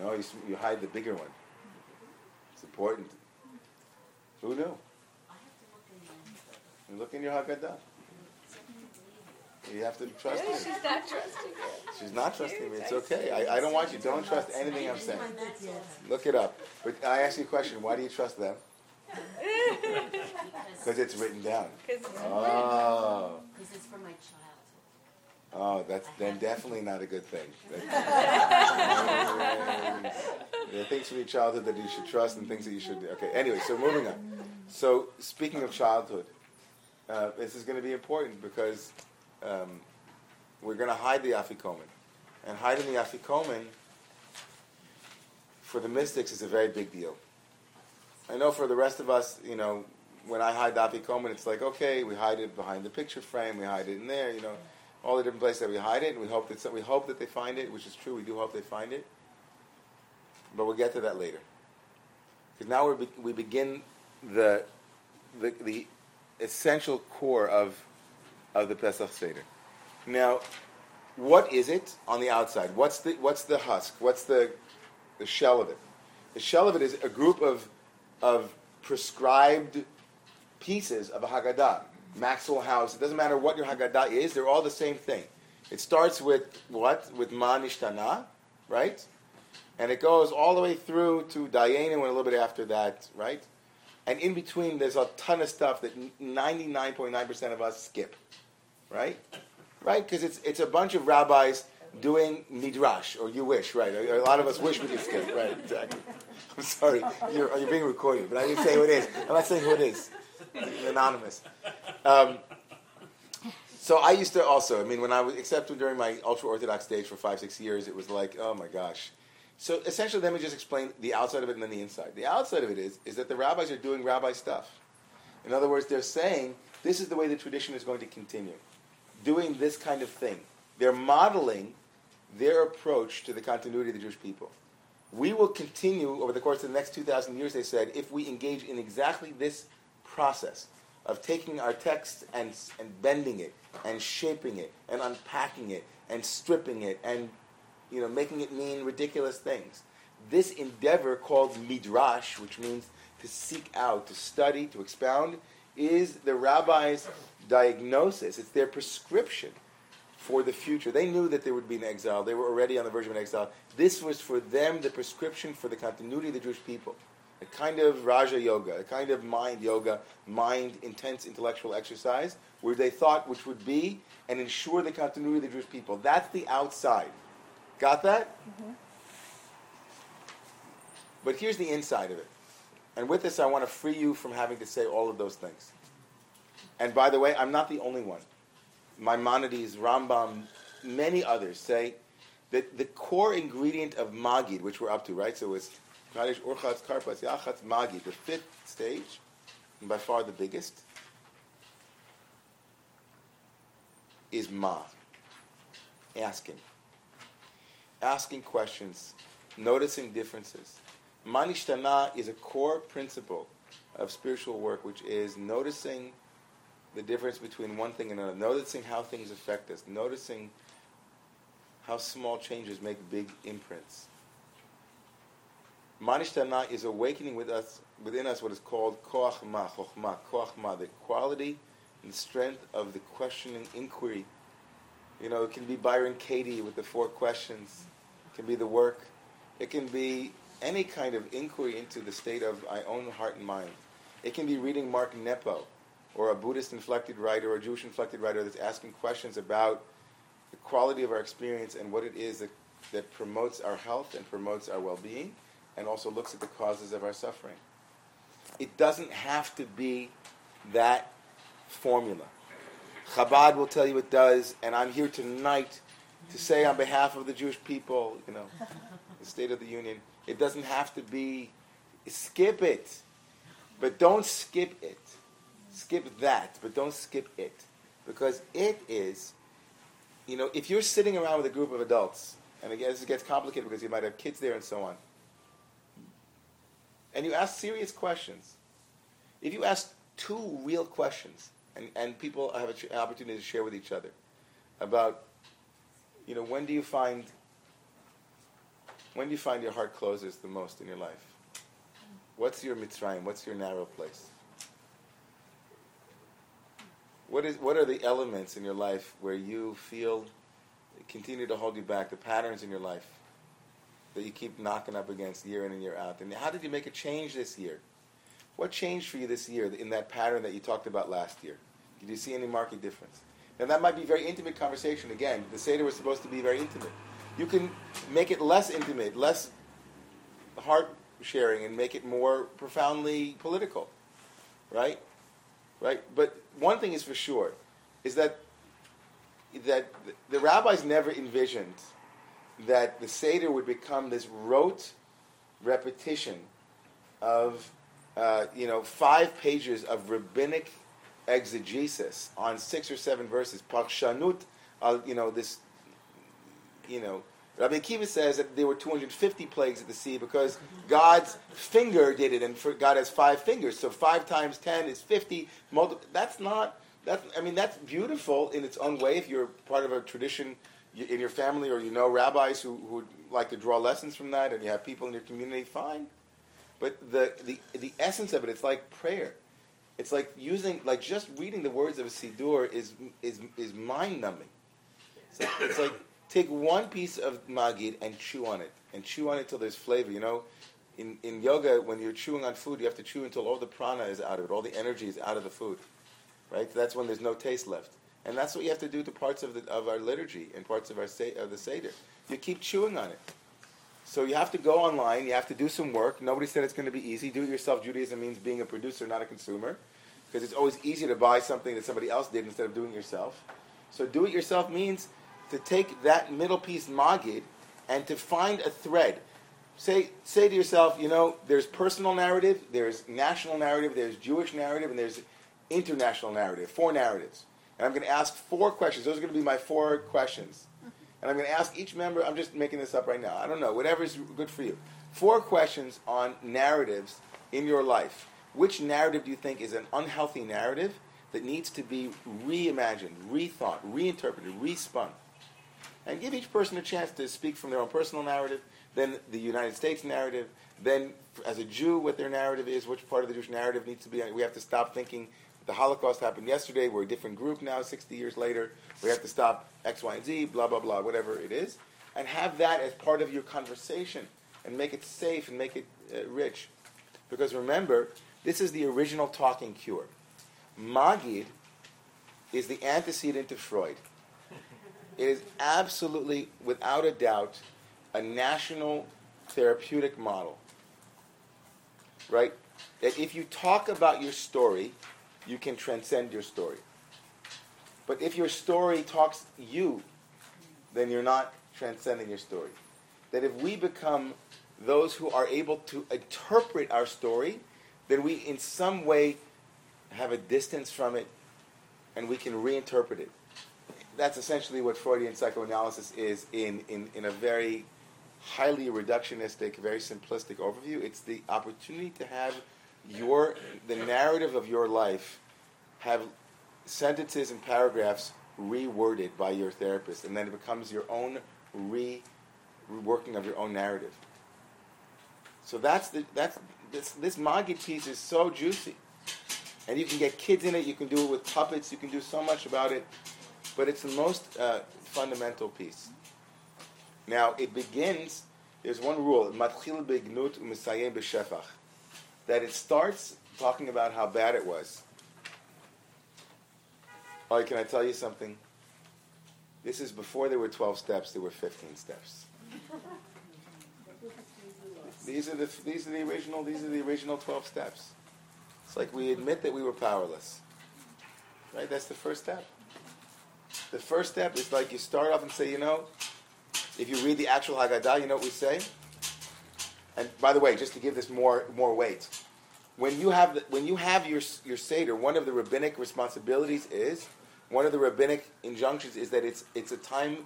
No, you, you hide the bigger one. It's important. Who knew? I have to look in the. You look in your Haggadah. You have to trust me. She's not trusting you. She's not trusting me. It's okay. I, I don't want you. Don't trust anything I'm saying. Look it up. But I ask you a question. Why do you trust them? Because it's written down. Oh. Because it's from my childhood. Oh, that's then definitely not a good thing. There are things from your childhood that you should trust and things that you should. Okay. Anyway, so moving on. So speaking of childhood, uh, this is going to be important because um, we're going to hide the afikomen, and hiding the afikomen for the mystics is a very big deal. I know for the rest of us, you know, when I hide the afikomen, it's like okay, we hide it behind the picture frame, we hide it in there, you know all the different places that we hide it, and we hope that we hope that they find it, which is true. We do hope they find it, but we'll get to that later. Because now we we begin the, the the essential core of of the Pesach Seder. Now, what is it on the outside? What's the what's the husk? What's the the shell of it? The shell of it is a group of of prescribed pieces of a Haggadah. Maxwell House. It doesn't matter what your Haggadah is, they're all the same thing. It starts with what? With Ma Nishtana, right? And it goes all the way through to Dayenu and a little bit after that, right? And in between, there's a ton of stuff that 99.9% of us skip, right? Right? Because it's, it's a bunch of rabbis doing midrash, or you wish, right? A, lot of us wish we could skip, right? Exactly. I'm sorry, you're, you're being recorded, but I didn't say who it is. I'm not saying who it is. Anonymous. Um, so I used to also, I mean, when I was, except during my ultra orthodox days for five, six years, it was like, oh my gosh. So essentially, let me just explain the outside of it and then the inside. The outside of it is, is that the rabbis are doing rabbi stuff. In other words, they're saying this is the way the tradition is going to continue, doing this kind of thing. They're modeling their approach to the continuity of the Jewish people. We will continue over the course of the next 2,000 years, they said, if we engage in exactly this process of taking our text and, and bending it and shaping it and unpacking it and stripping it and you know making it mean ridiculous things. This endeavor called midrash, which means to seek out, to study, to expound, is the rabbi's diagnosis. It's their prescription for the future. They knew that there would be an exile. They were already on the verge of an exile. This was for them the prescription for the continuity of the Jewish people a kind of Raja Yoga, a kind of mind yoga, mind intense intellectual exercise, where they thought which would be and ensure the continuity of the Jewish people. That's the outside. Got that? Mm-hmm. But here's the inside of it. And with this, I want to free you from having to say all of those things. And by the way, I'm not the only one. Maimonides, Rambam, many others say that the core ingredient of Magid, which we're up to, right? So it's Kadesh Urchatz Karpas Yachatz Magid, the fifth stage, and by far the biggest, is Ma. Asking. Asking questions, noticing differences. Manishtana is a core principle of spiritual work, which is noticing the difference between one thing and another, noticing how things affect us, noticing how small changes make big imprints. Manishtana is awakening with us, within us what is called koach ma, chokhma, koach ma, the quality and strength of the questioning inquiry. You know, it can be Byron Katie with the four questions. It can be the work. It can be any kind of inquiry into the state of my own heart and mind. It can be reading Mark Nepo, or a Buddhist inflected writer, or a Jewish inflected writer that's asking questions about the quality of our experience and what it is that, that promotes our health and promotes our well being, and also looks at the causes of our suffering. It doesn't have to be that formula. Chabad will tell you it does, and I'm here tonight to say on behalf of the Jewish people, you know, the State of the Union, it doesn't have to be, skip it, but don't skip it. Skip that, but don't skip it. Because it is, you know, if you're sitting around with a group of adults, and again, this gets complicated because you might have kids there and so on, and you ask serious questions, if you ask two real questions, and, and people have an opportunity to share with each other about, you know, when do you find, when do you find your heart closes the most in your life? What's your Mitzrayim? What's your narrow place? What is what are the elements in your life where you feel continue to hold you back? The patterns in your life that you keep knocking up against year in and year out. And how did you make a change this year? What changed for you this year in that pattern that you talked about last year? Did you see any marked difference? And that might be very intimate conversation. Again, the Seder was supposed to be very intimate. You can make it less intimate, less heart sharing, and make it more profoundly political, right? Right. But one thing is for sure, is that that the rabbis never envisioned that the Seder would become this rote repetition of, uh, you know, five pages of rabbinic exegesis on six or seven verses, parshanut, uh, you know, this, you know, Rabbi Akiva says that there were 250 plagues at the sea because God's finger did it, and for, God has five fingers, so five times ten is 50. Multi- that's not, that's, I mean, that's beautiful in its own way if you're part of a tradition in your family or you know rabbis who, who would like to draw lessons from that and you have people in your community, fine. But the, the, the essence of it, it's like prayer. It's like using, like just reading the words of a Siddur is, is, is mind numbing. Like, it's like take one piece of Magid and chew on it. And chew on it till there's flavor. You know, in, in yoga, when you're chewing on food, you have to chew until all the prana is out of it, all the energy is out of the food. Right? That's when there's no taste left. And that's what you have to do to parts of, the, of our liturgy and parts of, our, of the Seder. You keep chewing on it. So you have to go online, you have to do some work. Nobody said it's going to be easy. Do it yourself. Judaism means being a producer, not a consumer. Because it's always easier to buy something that somebody else did instead of doing it yourself. So do it yourself means to take that middle piece, Magid, and to find a thread. Say, say to yourself, you know, there's personal narrative, there's national narrative, there's Jewish narrative, and there's international narrative, four narratives. And I'm going to ask four questions. Those are going to be my four questions. And I'm going to ask each member, I'm just making this up right now. I don't know, whatever is good for you. Four questions on narratives in your life. Which narrative do you think is an unhealthy narrative that needs to be reimagined, rethought, reinterpreted, respun? And give each person a chance to speak from their own personal narrative, then the United States narrative, then as a Jew, what their narrative is, which part of the Jewish narrative needs to be. We have to stop thinking the Holocaust happened yesterday. We're a different group now, 60 years later. We have to stop X, Y, and Z, blah, blah, blah, whatever it is. And have that as part of your conversation and make it safe and make it uh, rich. Because remember, this is the original talking cure. Magid is the antecedent to Freud. It is absolutely, without a doubt, a national therapeutic model. Right? That if you talk about your story, you can transcend your story. But if your story talks you, then you're not transcending your story. That if we become those who are able to interpret our story, then we in some way have a distance from it and we can reinterpret it. That's essentially what Freudian psychoanalysis is in, in, in a very highly reductionistic, very simplistic overview. It's the opportunity to have your the narrative of your life have sentences and paragraphs reworded by your therapist, and then it becomes your own re working of your own narrative. So that's the that's this this Magid piece is so juicy, and you can get kids in it. You can do it with puppets. You can do so much about it, but it's the most uh, fundamental piece. Now it begins. There's one rule: matchil begnut u'misayem b'shefach, that it starts talking about how bad it was. All right, can I tell you something? This is before there were 12 steps, there were 15 steps. These are the these are the original these are the original 12 steps. It's like we admit that we were powerless. Right? That's the first step. The first step is like you start off and say, you know, if you read the actual Haggadah, you know what we say? And by the way, just to give this more more weight, when you have the, when you have your your seder, one of the rabbinic responsibilities is one of the rabbinic injunctions is that it's it's a time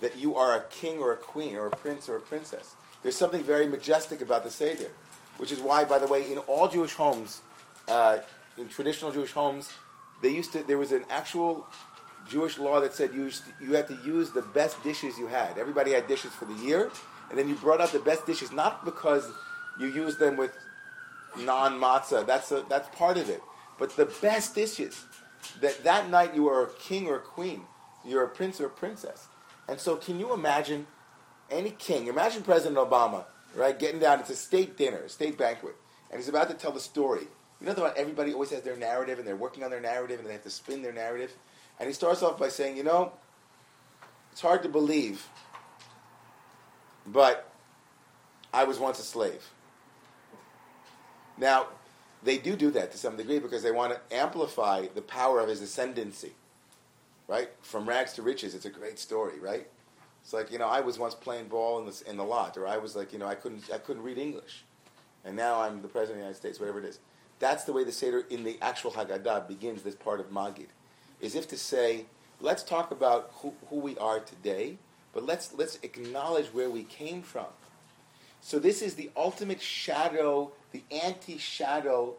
that you are a king or a queen or a prince or a princess. There's something very majestic about the seder, which is why, by the way, in all Jewish homes, uh, in traditional Jewish homes, they used to there was an actual Jewish law that said you you had to use the best dishes you had. Everybody had dishes for the year, and then you brought out the best dishes, not because you used them with non matzah. That's that's part of it. But the best dishes that that night you are a king or a queen, you're a prince or a princess. And so, can you imagine any king? Imagine President Obama, right, getting down. It's a state dinner, a state banquet, and he's about to tell the story. You know about everybody always has their narrative, and they're working on their narrative, and they have to spin their narrative. And he starts off by saying, you know, it's hard to believe, but I was once a slave. Now, they do do that to some degree because they want to amplify the power of his ascendancy, right? From rags to riches, it's a great story, right? It's like you know, I was once playing ball in the in the lot, or I was like you know, I couldn't I couldn't read English, and now I'm the president of the United States, whatever it is. That's the way the seder in the actual Haggadah begins. This part of Magid, is if to say, let's talk about who, who we are today, but let's let's acknowledge where we came from. So this is the ultimate shadow, the anti-shadow,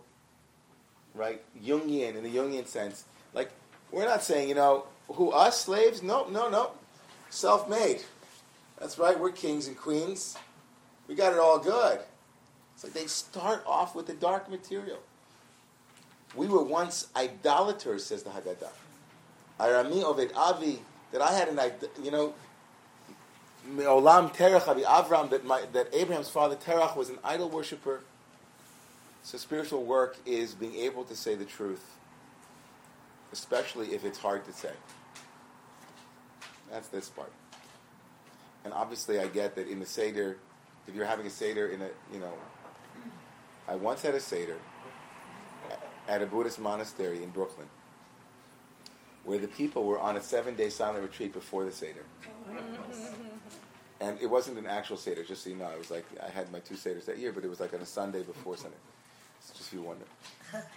right? Jungian in the Jungian sense. Like we're not saying, you know, who us slaves? No, no, no. Self-made. That's right. We're kings and queens. We got it all good. It's like they start off with the dark material. We were once idolaters, says the Haggadah. Arami Oved Avi, that I had an, you know, Me'olam Terach Avram, that, my, that Abraham's father Terach was an idol worshiper. So spiritual work is being able to say the truth, especially if it's hard to say. That's this part. And obviously, I get that in the Seder, if you're having a Seder in a, you know, I once had a Seder at a Buddhist monastery in Brooklyn where the people were on a seven day silent retreat before the Seder. And it wasn't an actual Seder, just so you know. It was like, I had my two Seders that year, but it was like on a Sunday before Sunday. It's just you wonder.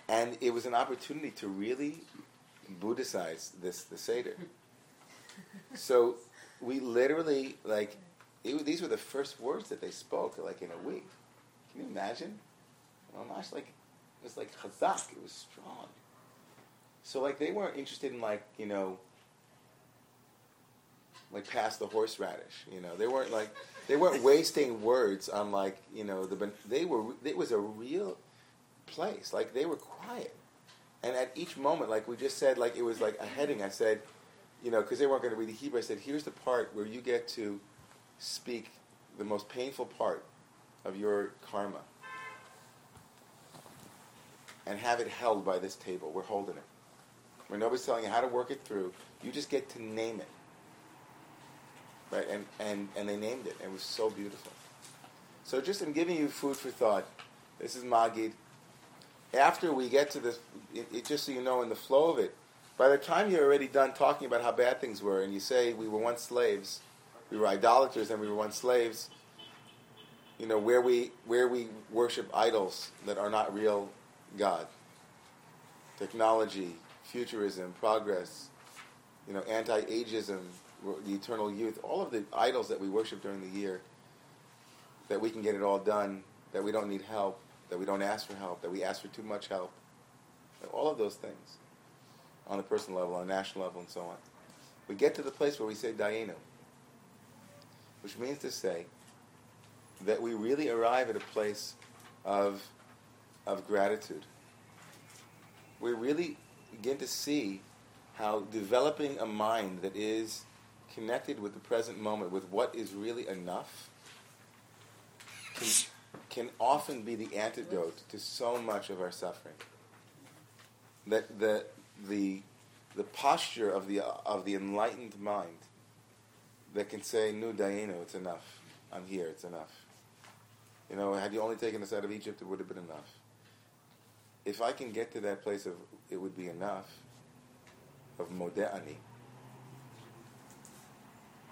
And it was an opportunity to really Buddhicize this, the Seder. So we literally, like, it, these were the first words that they spoke, like, in a week. Can you imagine? Oh, Almost like, it was like chazak, it was strong. So, like, they weren't interested in, like, you know, like past the horseradish. You know, they weren't like they weren't wasting words on like you know the they were it was a real place. Like they were quiet, and at each moment, like we just said, like it was like a heading. I said, you know, because they weren't going to read the Hebrew. I said, here's the part where you get to speak the most painful part of your karma. And have it held by this table. We're holding it. Where nobody's telling you how to work it through. You just get to name it right? And, and, and they named it. It was so beautiful. So just in giving you food for thought, this is Magid. After we get to this, it, it, just so you know, in the flow of it, by the time you're already done talking about how bad things were, and you say we were once slaves, we were idolaters, and we were once slaves, you know, where we where we worship idols that are not real God, technology, futurism, progress, you know, anti-ageism, the eternal youth, all of the idols that we worship during the year, that we can get it all done, that we don't need help, that we don't ask for help, that we ask for too much help, all of those things on a personal level, on a national level, and so on. We get to the place where we say Dayenu, which means to say that we really arrive at a place of, of gratitude. We really begin to see how developing a mind that is connected with the present moment, with what is really enough, can, can often be the antidote to so much of our suffering. That the, the, the posture of the, of the enlightened mind that can say, Nu Dayenu, it's enough. I'm here, it's enough. You know, had you only taken us out of Egypt, it would have been enough. If I can get to that place of it would be enough, of Modeh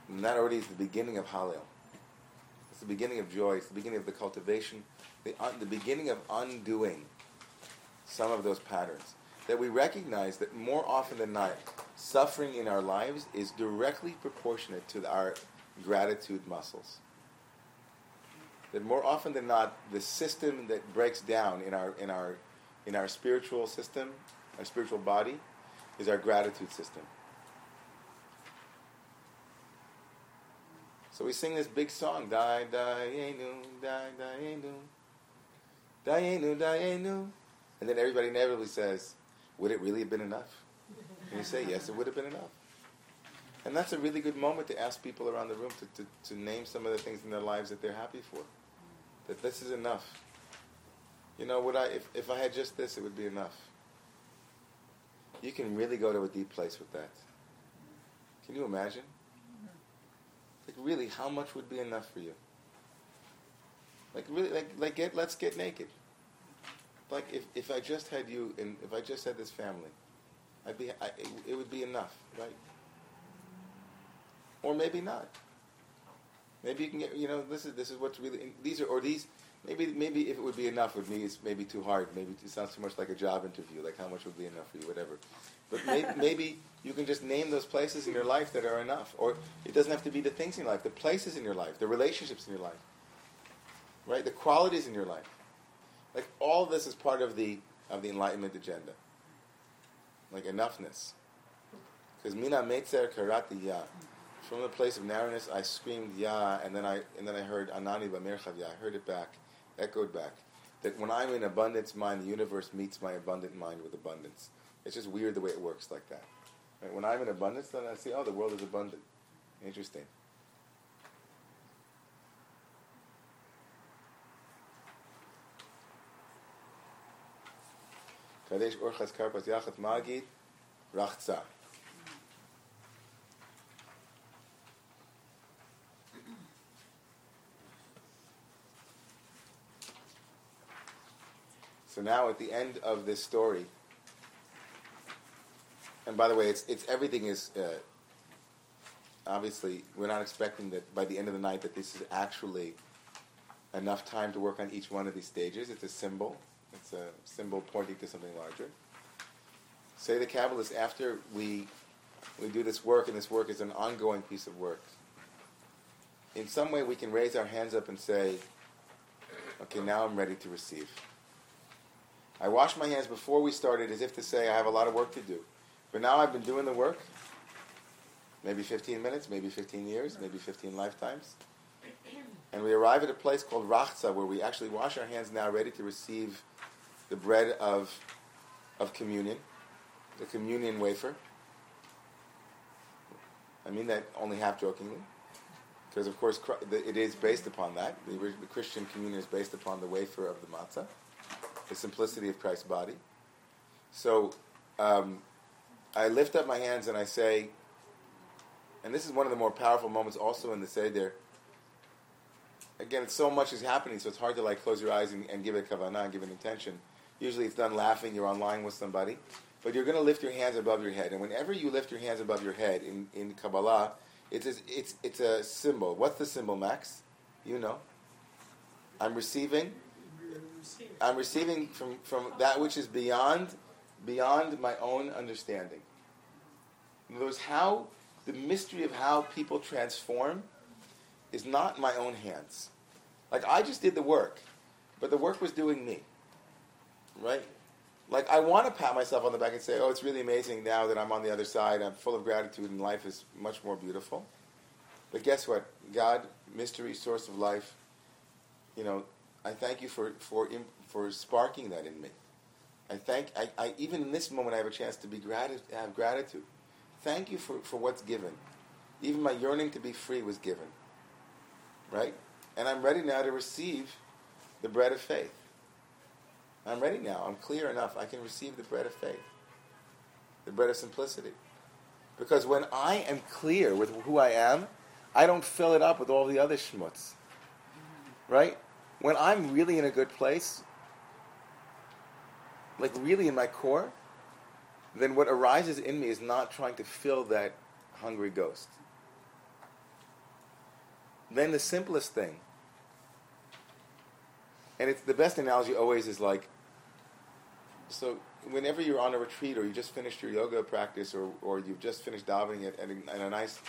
and that already is the beginning of Hallel. It's the beginning of joy. It's the beginning of the cultivation, the, the beginning of undoing some of those patterns. That we recognize that more often than not, suffering in our lives is directly proportionate to our gratitude muscles. That more often than not, the system that breaks down in our, in our, in our spiritual system, our spiritual body, is our gratitude system. So we sing this big song, Die, Dayenu, Die, Dayenu, Dayenu, Dayenu. And then everybody inevitably says, Would it really have been enough? And you say, Yes, it would have been enough. And that's a really good moment to ask people around the room to, to, to name some of the things in their lives that they're happy for. That this is enough. You know, would I if, if I had just this, it would be enough. You can really go to a deep place with that. Can you imagine? Really, how much would be enough for you? Like really, like like get let's get naked. Like if, if I just had you and if I just had this family, I'd be I, it, it would be enough, right? Or maybe not. Maybe you can get you know this is this is what's really these are or these maybe maybe if it would be enough with me it's maybe too hard maybe it sounds too much like a job interview like how much would be enough for you whatever but maybe, maybe you can just name those places in your life that are enough. Or it doesn't have to be the things in your life, the places in your life, the relationships in your life, right? The qualities in your life. Like all this is part of the of the enlightenment agenda. Like enoughness. Because mina metzer karati ya. From the place of narrowness, I screamed ya, and then I and then I heard anani b'merchav ya. I heard it back, echoed back. That when I'm in abundance mind, the universe meets my abundant mind with abundance. It's just weird the way it works like that. Right? When I'm in abundance, then I see, oh, the world is abundant. Interesting. Kadesh Urchatz Karpas Yachatz Magid Rachza. So now at the end of this story, and by the way, it's it's everything is uh, obviously we're not expecting that by the end of the night that this is actually enough time to work on each one of these stages. It's a symbol. It's a symbol pointing to something larger. Say the Kabbalist after we we do this work, and this work is an ongoing piece of work. In some way, we can raise our hands up and say, "Okay, now I'm ready to receive." I washed my hands before we started, as if to say, "I have a lot of work to do." But now I've been doing the work, maybe 15 minutes, maybe 15 years, maybe 15 lifetimes. And we arrive at a place called Rachza, where we actually wash our hands now, ready to receive the bread of, of communion, the communion wafer. I mean that only half jokingly, because of course it is based upon that. The, the Christian communion is based upon the wafer of the matzah, the simplicity of Christ's body. So um, I lift up my hands and I say, and this is one of the more powerful moments also in the Seder. Again, it's so much is happening, so it's hard to like close your eyes and, and give it kavanah and give it intention. Usually it's done laughing, you're online with somebody. But you're going to lift your hands above your head. And whenever you lift your hands above your head in, in Kabbalah, it's a, it's, it's a symbol. What's the symbol, Max? You know. I'm receiving. I'm receiving from, from that which is beyond beyond my own understanding. In other words, how the mystery of how people transform is not in my own hands. Like I just did the work, but the work was doing me. Right? like I want to pat myself on the back and say, "Oh, it's really amazing now that I'm on the other side. I'm full of gratitude, and life is much more beautiful." But guess what? God, mystery, source of life. You know, I thank you for for for sparking that in me. I thank I, I even in this moment I have a chance to be grati- have gratitude. Thank you for, for what's given. Even my yearning to be free was given. Right? And I'm ready now to receive the bread of faith. I'm ready now. I'm clear enough. I can receive the bread of faith, the bread of simplicity. Because when I am clear with who I am, I don't fill it up with all the other schmutz. Right? When I'm really in a good place, like really in my core, then what arises in me is not trying to fill that hungry ghost. Then the simplest thing, and it's the best analogy always is like, so whenever you're on a retreat or you just finished your yoga practice or, or you've just finished davening at, at, a, at a nice,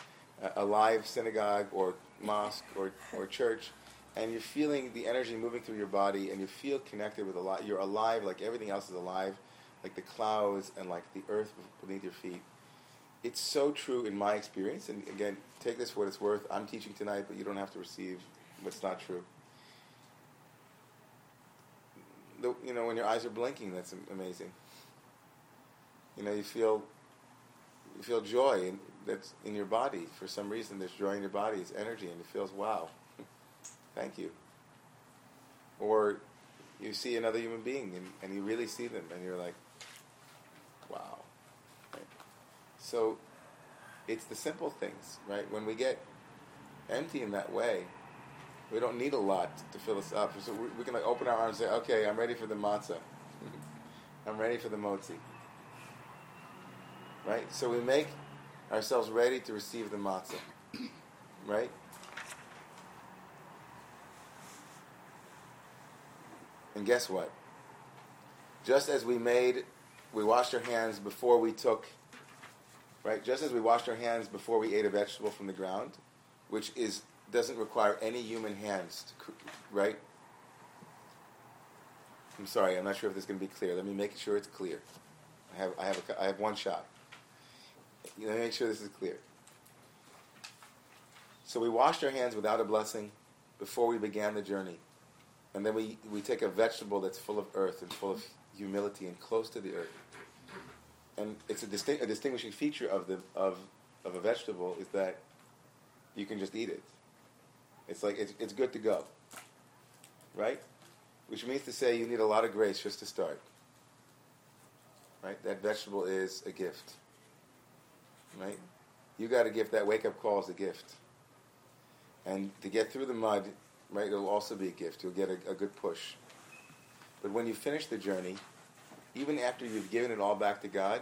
uh, a live synagogue or mosque or, or church, and you're feeling the energy moving through your body and you feel connected with a lot, you're alive like everything else is alive, like the clouds and like the earth beneath your feet. It's so true in my experience, and again, take this for what it's worth. I'm teaching tonight, but you don't have to receive what's not true. The, you know, when your eyes are blinking, that's amazing. You know, you feel you feel joy in, that's in your body for some reason. There's joy in your body, it's energy, and it feels wow. Thank you. Or you see another human being and, and you really see them and you're like, wow. Right? So it's the simple things, right? When we get empty in that way, we don't need a lot to fill us up. So we, can like open our arms and say, okay, I'm ready for the matzah. I'm ready for the motzi. Right? So we make ourselves ready to receive the matzah. Right? And guess what? Just as we made, we washed our hands before we took, right? Just as we washed our hands before we ate a vegetable from the ground, which is doesn't require any human hands, to, right? I'm sorry, I'm not sure if this is going to be clear. Let me make sure it's clear. I have, I have, a, I have one shot. Let me make sure this is clear. So we washed our hands without a blessing before we began the journey. And then we, we take a vegetable that's full of earth and full of humility and close to the earth. And it's a, distinct, a distinguishing feature of, the, of, of a vegetable is that you can just eat it. It's like, it's, it's good to go. Right? Which means to say you need a lot of grace just to start. Right? That vegetable is a gift. Right? You got a gift. That wake up call is a gift. And to get through the mud, right, it'll also be a gift. You'll get a, a good push. But when you finish the journey, even after you've given it all back to God,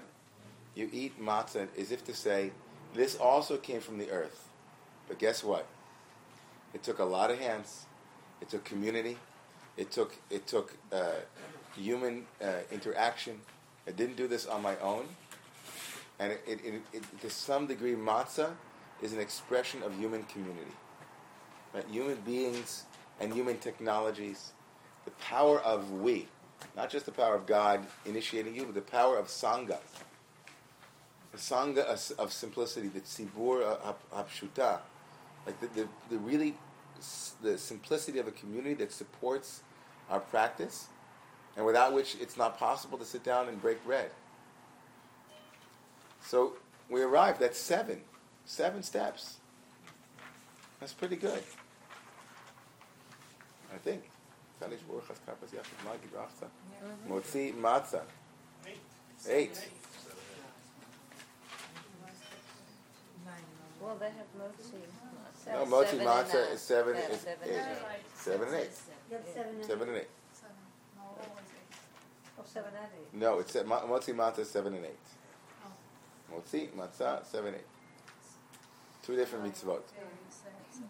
you eat matzah as if to say, this also came from the earth. But guess what? It took a lot of hands. It took community. It took it took uh, human uh, interaction. I didn't do this on my own. And it, it, it, to some degree, matzah is an expression of human community. Right? Human beings and human technologies, the power of we, not just the power of God initiating you, but the power of sangha. The sangha of, simplicity, the tzibur hapshuta, like the, the, the really the simplicity of a community that supports our practice, and without which it's not possible to sit down and break bread. So we arrived at seven, seven steps. That's pretty good. I think. Motzi matzah. Eight. Well, they have motzi. No, motzi Seven matzah is seven. Yeah, Is, seven is and eight. seven and eight. Seven and Seven and eight. Seven, no, always eight. Oh, seven and eight. No, it's mo- motzi matzah is seven and eight. Oh. Motzi matzah seven eight. Two different mitzvot, Yeah, you say it.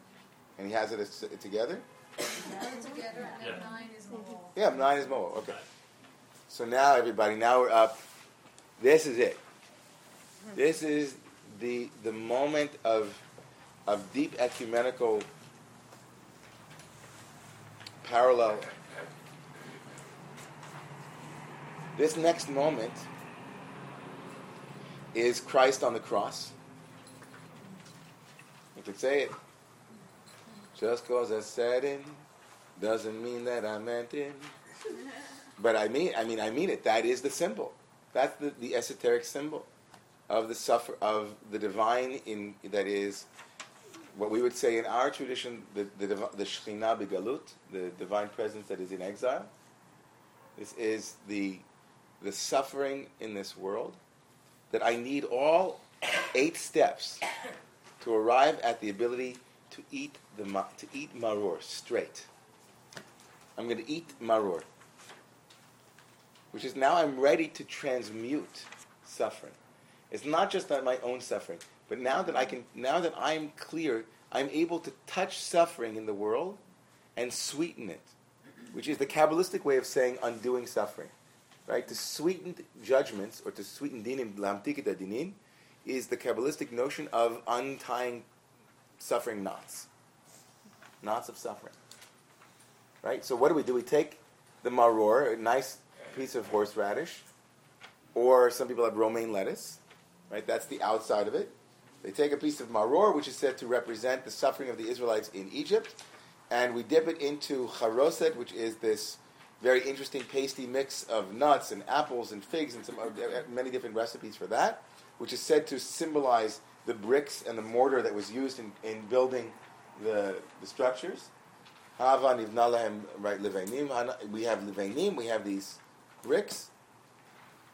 And he has it as, together. Together, and then nine is more. Yeah, nine is more. Okay. So now, everybody, now we're up. This is it. This is the the moment of of deep ecumenical parallel This next moment is Christ on the cross. You could say it. Just cause I said it doesn't mean that I meant it. But I mean, I mean, I mean it. That is the symbol. That's the, the esoteric symbol of the suffer of the divine in that is what we would say in our tradition the the, the Shekhinah begalut, the divine presence that is in exile. This is the the suffering in this world that I need all eight steps to arrive at the ability to eat the to eat maror straight. I'm going to eat maror, which is now I'm ready to transmute suffering. It's not just that my own suffering, but now that I can, now that I'm clear, I'm able to touch suffering in the world and sweeten it, which is the Kabbalistic way of saying undoing suffering. Right? To sweeten judgments or to sweeten dinim, lamtikit dinin, is the Kabbalistic notion of untying suffering knots. Knots of suffering. Right? So what do we do? We take the maror, a nice piece of horseradish, or some people have romaine lettuce. Right? That's the outside of it. They take a piece of maror, which is said to represent the suffering of the Israelites in Egypt, and we dip it into charoset, which is this very interesting pasty mix of nuts and apples and figs and some uh, many different recipes for that, which is said to symbolize the bricks and the mortar that was used in, in building the, the structures. Hava right, levanim. We have levanim, we have these bricks,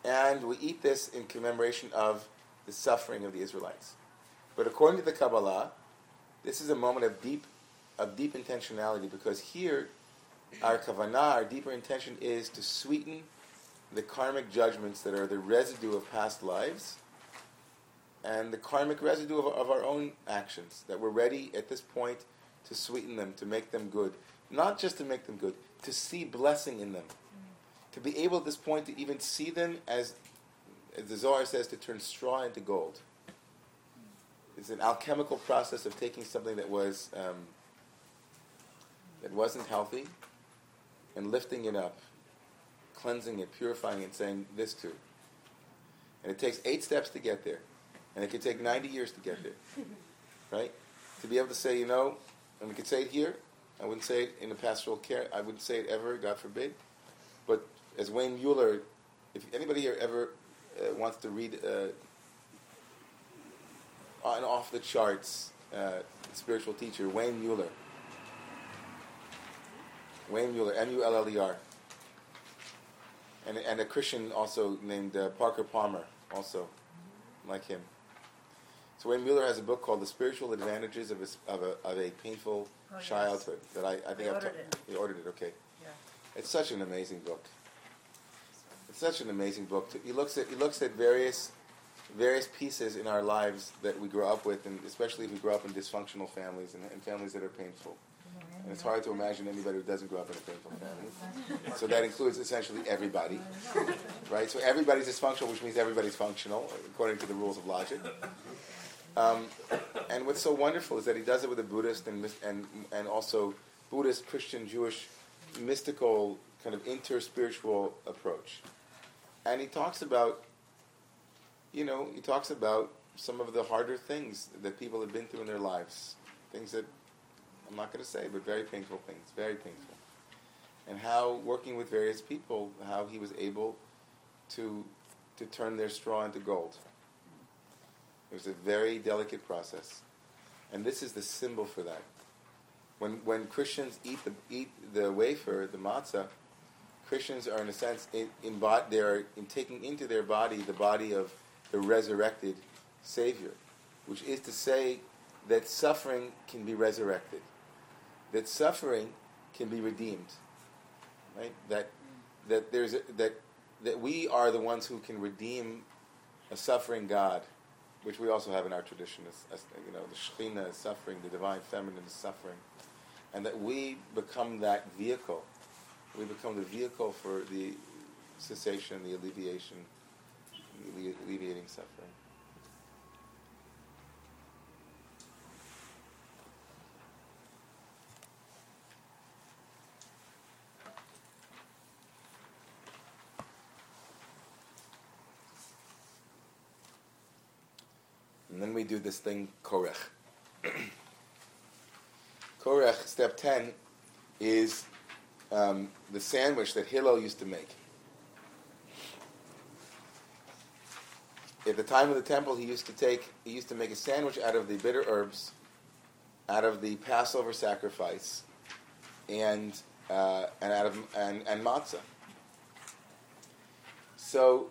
and we eat this in commemoration of the suffering of the Israelites. But according to the Kabbalah, this is a moment of deep, of deep intentionality because here our kavanah, our deeper intention is to sweeten the karmic judgments that are the residue of past lives and the karmic residue of, of our own actions, that we're ready at this point to sweeten them, to make them good. Not just to make them good, to see blessing in them. To be able at this point to even see them as, as the Zohar says, to turn straw into gold. It's an alchemical process of taking something that was um, that wasn't healthy and lifting it up, cleansing it, purifying it, saying this too. And it takes eight steps to get there. And it could take 90 years to get there. Right? To be able to say, you know, and we could say it here, I wouldn't say it in a pastoral care, I wouldn't say it ever, God forbid. But as Wayne Muller, if anybody here ever uh, wants to read uh, an off the charts uh, spiritual teacher, Wayne Muller, Wayne Muller, M-U-L-L-E-R. And, and a Christian also named uh, Parker Palmer, also like him. So Wayne Muller has a book called The Spiritual Advantages of a, of a, of a Painful Oh, yes. Childhood that I, I think I've ordered ta- it. You ordered it, okay. Yeah. It's such an amazing book. It's such an amazing book. He looks at he looks at various various pieces in our lives that we grow up with, and especially if we grow up in dysfunctional families and, and families that are painful. And it's hard to imagine anybody who doesn't grow up in a painful family. So that includes essentially everybody, right? So everybody's dysfunctional, which means everybody's functional according to the rules of logic. Um, and what's so wonderful is that he does it with a Buddhist and and and also Buddhist, Christian, Jewish, mystical kind of interspiritual approach. And he talks about, you know, he talks about some of the harder things that people have been through in their lives, things that I'm not going to say, but very painful things, very painful. And how working with various people, how he was able to to turn their straw into gold. It was a very delicate process, and this is the symbol for that. When when Christians eat the eat the wafer, the matzah, Christians are in a sense in, in they are in taking into their body the body of the resurrected Savior, which is to say that suffering can be resurrected, that suffering can be redeemed, right? That that there's a, that that we are the ones who can redeem a suffering God, which we also have in our tradition. As, as, you know, the Shekhinah is suffering, the divine feminine is suffering, and that we become that vehicle. We become the vehicle for the cessation, the alleviation, the alleviating suffering. And then we do this thing, Korech. Korech, step 10, is um, the sandwich that Hillel used to make. At the time of the temple, he used to take, he used to make a sandwich out of the bitter herbs, out of the Passover sacrifice, and uh, and out of and, and matzah. So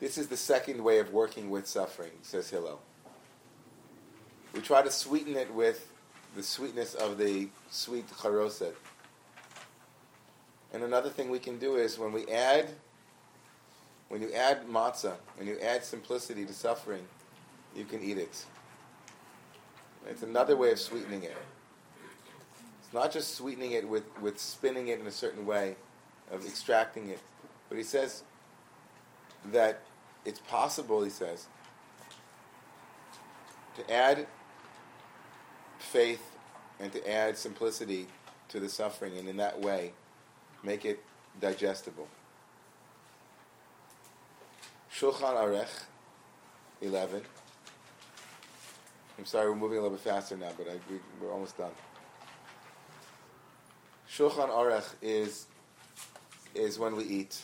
this is the second way of working with suffering, says Hillel. We try to sweeten it with the sweetness of the sweet charoset. And another thing we can do is when we add, when you add matzah, when you add simplicity to suffering, you can eat it. It's another way of sweetening it. It's not just sweetening it with, with spinning it in a certain way, of extracting it, but he says that it's possible, he says, to add faith and to add simplicity to the suffering, and in that way, make it digestible. Shulchan Orech, 11. I'm sorry, we're moving a little bit faster now, but I, we, we're almost done. Shulchan Orech is, is when we eat.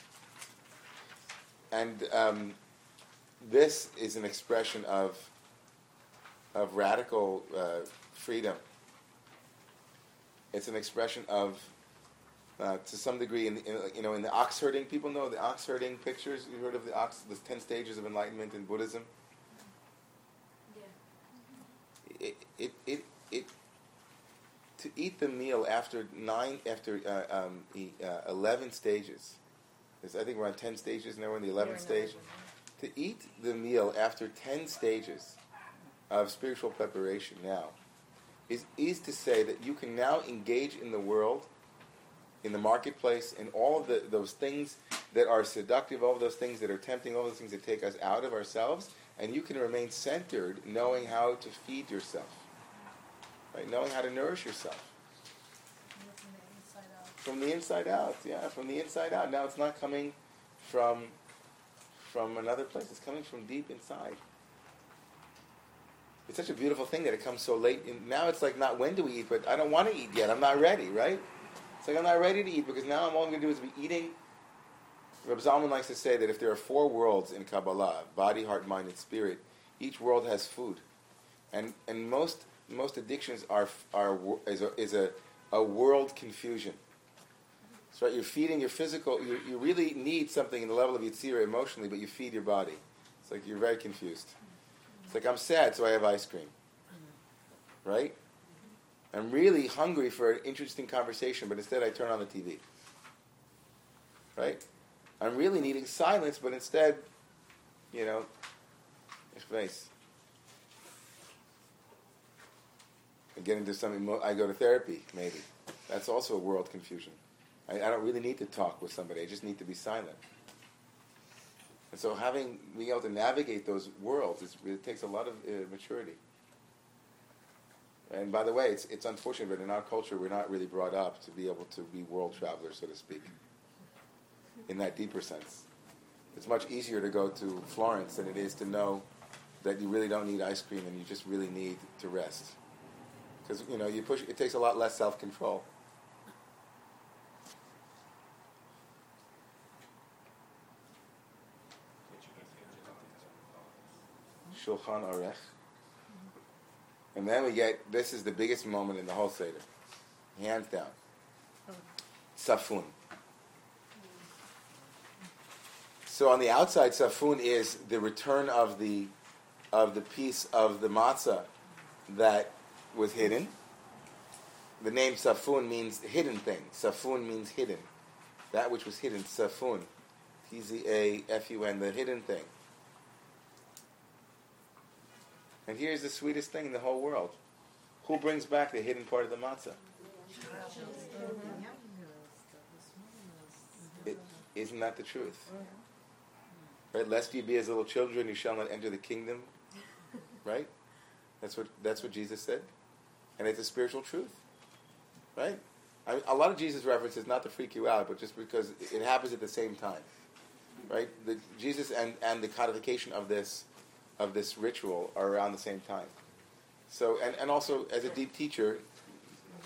And um, this is an expression of, of radical uh, freedom. It's an expression of, uh, to some degree, in, in, you know, in the ox herding. People know the ox herding pictures. You heard of the ox, the ten stages of enlightenment in Buddhism. Yeah. It, it, it, it to eat the meal after nine, after uh, um, uh, eleven stages. I think we're on ten stages now. We're in the eleventh stage. To eat the meal after ten stages of spiritual preparation now is, is to say that you can now engage in the world, in the marketplace, in all of the, those things that are seductive, all of those things that are tempting, all those things that take us out of ourselves, and you can remain centered, knowing how to feed yourself, right? Knowing how to nourish yourself From the inside out. from the inside out. Yeah, from the inside out. Now it's not coming from from another place. It's coming from deep inside. It's such a beautiful thing that it comes so late. Now it's like not when do we eat, but I don't want to eat yet. I'm not ready, right? It's like I'm not ready to eat because now all I'm going to do is be eating. Reb Zalman likes to say that if there are four worlds in Kabbalah, body, heart, mind, and spirit, each world has food, and and most most addictions are are is a, is a, a world confusion. That's right. You're feeding your physical. You, you really need something in the level of yitzira emotionally, but you feed your body. It's like you're very confused. It's like I'm sad, so I have ice cream. Right? I'm really hungry for an interesting conversation, but instead I turn on the TV. Right? I'm really needing silence, but instead, you know, space. I get into some. Emo- I go to therapy, maybe. That's also a world confusion. I, I don't really need to talk with somebody. I just need to be silent. And so, having being able to navigate those worlds, it takes a lot of uh, maturity. And by the way, it's it's unfortunate, but in our culture, we're not really brought up to be able to be world travelers, so to speak. In that deeper sense, it's much easier to go to Florence than it is to know that you really don't need ice cream and you just really need to rest. Because you know, you push. It takes a lot less self Shulchan Aruch. And then we get this is the biggest moment in the whole Seder, hands down. Tzafun. So on the outside, tzafun is the return of the of the piece of the matzah that was hidden. The name tzafun means hidden thing. Tzafun means hidden. That which was hidden, tzafun. T Z A F U N, the hidden thing. And here's the sweetest thing in the whole world. Who brings back the hidden part of the matzah? It, isn't that the truth? Right? Lest ye be as little children, you shall not enter the kingdom. Right? That's what that's what Jesus said, and it's a spiritual truth. Right? I mean, a lot of Jesus references not to freak you out, but just because it happens at the same time. Right? The, Jesus and and the codification of this of this ritual are around the same time. So, and, and also as a deep teacher,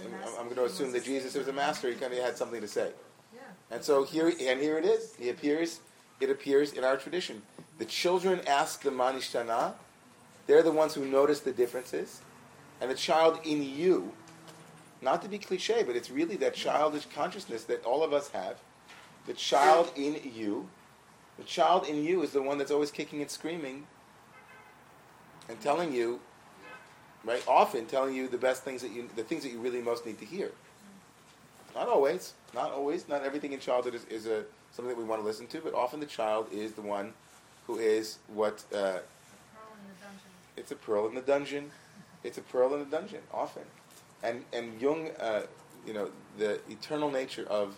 I'm, I'm going to assume that Jesus was a master. He kind of had something to say. Yeah. And so here, and here it is. He appears. It appears in our tradition. The children ask the manishtana. They're the ones who notice the differences, and the child in you. Not to be cliche, but it's really that childish consciousness that all of us have. The child in you. The child in you is the one that's always kicking and screaming and telling you, right? Often telling you the best things that you, the things that you really most need to hear. Not always, not always, not everything in childhood is, is a something that we want to listen to, but often the child is the one who is what uh, it's a pearl in the dungeon. It's a pearl in the dungeon, often. And and Jung, uh, you know, the eternal nature of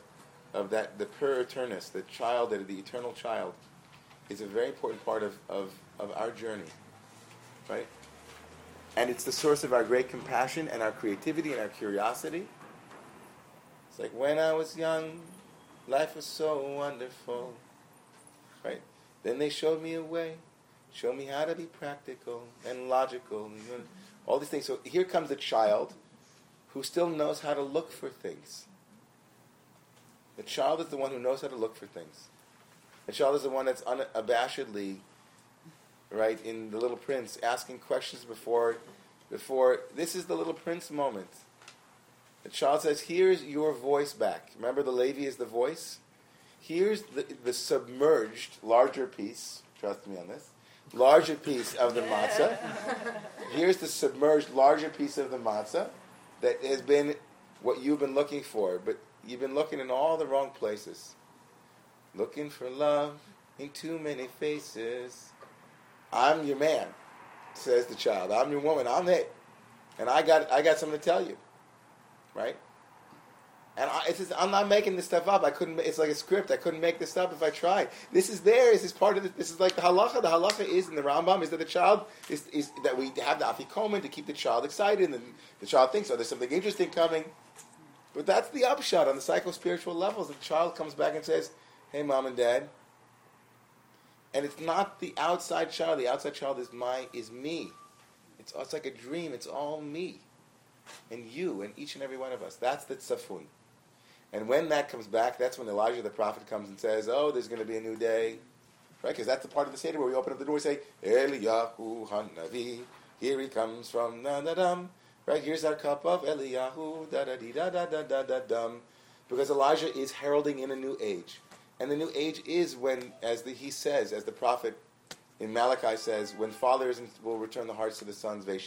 of that the puer aeternus, the child, the eternal child, is a very important part of, of, of our journey. Right? And it's the source of our great compassion and our creativity and our curiosity. It's like when I was young, life was so wonderful. Right? Then they showed me a way, showed me how to be practical and logical, and all these things. So here comes a child who still knows how to look for things. The child is the one who knows how to look for things. The child is the one that's unabashedly, right, in the Little Prince, asking questions before, before. This is the Little Prince moment. The child says, "Here's your voice back." Remember, the Levi is the voice. Here's the, the submerged larger piece. Trust me on this. Larger piece of the matzah. Here's the submerged larger piece of the matzah that has been what you've been looking for, but you've been looking in all the wrong places. Looking for love in too many faces. I'm your man, says the child. I'm your woman. I'm it, and I got I got something to tell you, right? And I, it's just, I'm not making this stuff up. I couldn't. It's like a script. I couldn't make this up if I tried. This is there. This is part of it. This is like the halacha. The halacha is in the Rambam is that the child is, is that we have the afikomen to keep the child excited, and the child thinks, oh, there's something interesting coming. But that's the upshot on the psycho spiritual levels. The child comes back and says, "Hey, mom and dad." And it's not the outside child. The outside child is my is me. It's it's like a dream. It's all me, and you, and each and every one of us. That's the tzafun. And when that comes back, that's when Elijah the prophet comes and says, "Oh, there's going to be a new day," right? Because that's the part of the seder where we open up the door and say, "Eliyahu Hanavi." Here he comes from na na dum. Right here's our cup of Eliyahu da da da da da da da dum, because Elijah is heralding in a new age, and the new age is when, as the, he says, as the prophet in Malachi says, when fathers will return the hearts to the sons, right?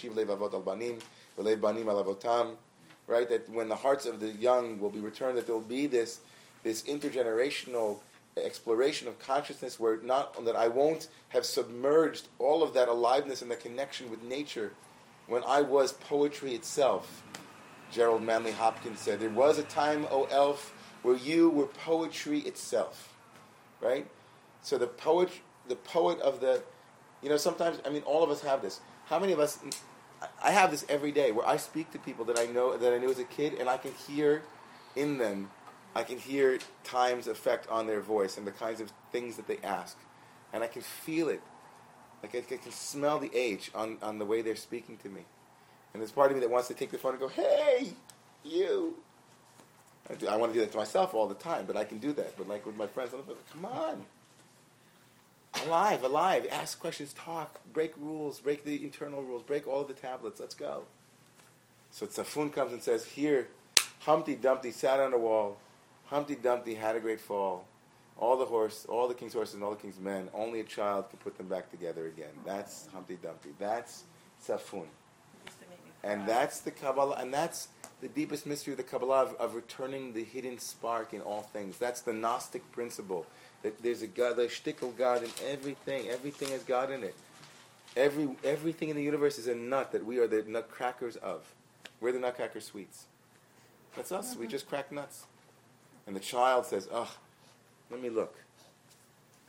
That when the hearts of the young will be returned, that there will be this this intergenerational exploration of consciousness, where not that I won't have submerged all of that aliveness and the connection with nature when I was poetry itself. Gerard Manley Hopkins said, There was a time, O elf, where you were poetry itself. Right? So the poet the poet of the you know, sometimes I mean all of us have this. How many of us I have this every day where I speak to people that I know that I knew as a kid and I can hear in them I can hear time's effect on their voice and the kinds of things that they ask. And I can feel it like I, can smell the age on, on the way they're speaking to me. And there's part of me that wants to take the phone and go, hey, you. I, do, I want to do that to myself all the time, but I can do that. But like with my friends, I'm like, come on. Alive, alive. Ask questions, talk, break rules, break the internal rules, break all of the tablets. Let's go. So Tzafun comes and says, here, Humpty Dumpty sat on a wall. Humpty Dumpty had a great fall all the horse, all the king's horses and all the king's men. Only a child can put them back together again. That's Humpty Dumpty. That's Tzafun. And that's the Kabbalah, and that's the deepest mystery of the Kabbalah of, of, returning the hidden spark in all things. That's the Gnostic principle. That there's a God, the shtickle God in everything. Everything has God in it. Every everything in the universe is a nut that we are the nutcrackers of. We're the nutcracker sweets. That's us. We mm-hmm. just crack nuts. And the child says, "Oh, let me look.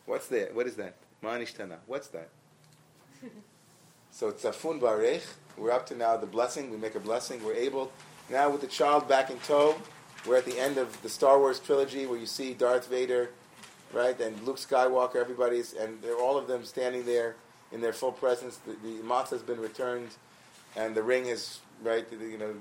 What's that? What is that? Manishtana. What's that? so it's Tzafun Barech. We're up to now the blessing. We make a blessing. We're able now with the child back in tow. We're at the end of the Star Wars trilogy where you see Darth Vader, right, and Luke Skywalker. Everybody's and they're all of them standing there, in their full presence. The, the has been returned, and the ring is right. the- You know,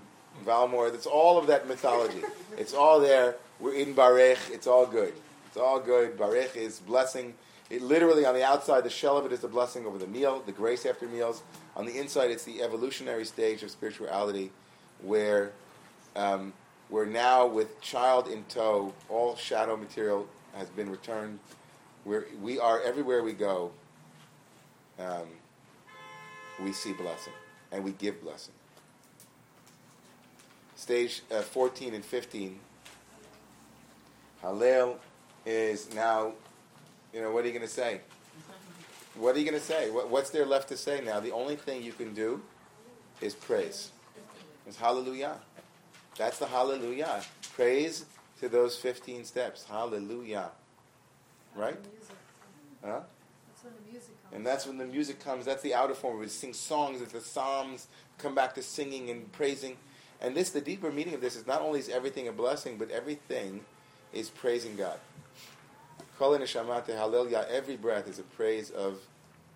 Valmore. It's all of that mythology. it's all there. We're in Barech. It's all good. It's all good. Barech is blessing. It literally on the outside, the shell of it is the blessing over the meal, the grace after meals. On the inside, it's the evolutionary stage of spirituality, where um, we're now with child in tow. All shadow material has been returned. We're, we are everywhere we go. Um, we see blessing, and we give blessing. Stage uh, 14 and 15. Hallel is now, you know, what are you going to say? What are you going to say? What, what's there left to say now? The only thing you can do is praise. It's hallelujah. That's the hallelujah. Praise to those 15 steps. Hallelujah. Right? Huh? That's when the music comes. And that's when the music comes. That's the outer form. We sing songs. It's the psalms. Come back to singing and praising. And this, the deeper meaning of this is not only is everything a blessing, but everything is praising God. Kol neshamate hallelujah. Every breath is a praise of,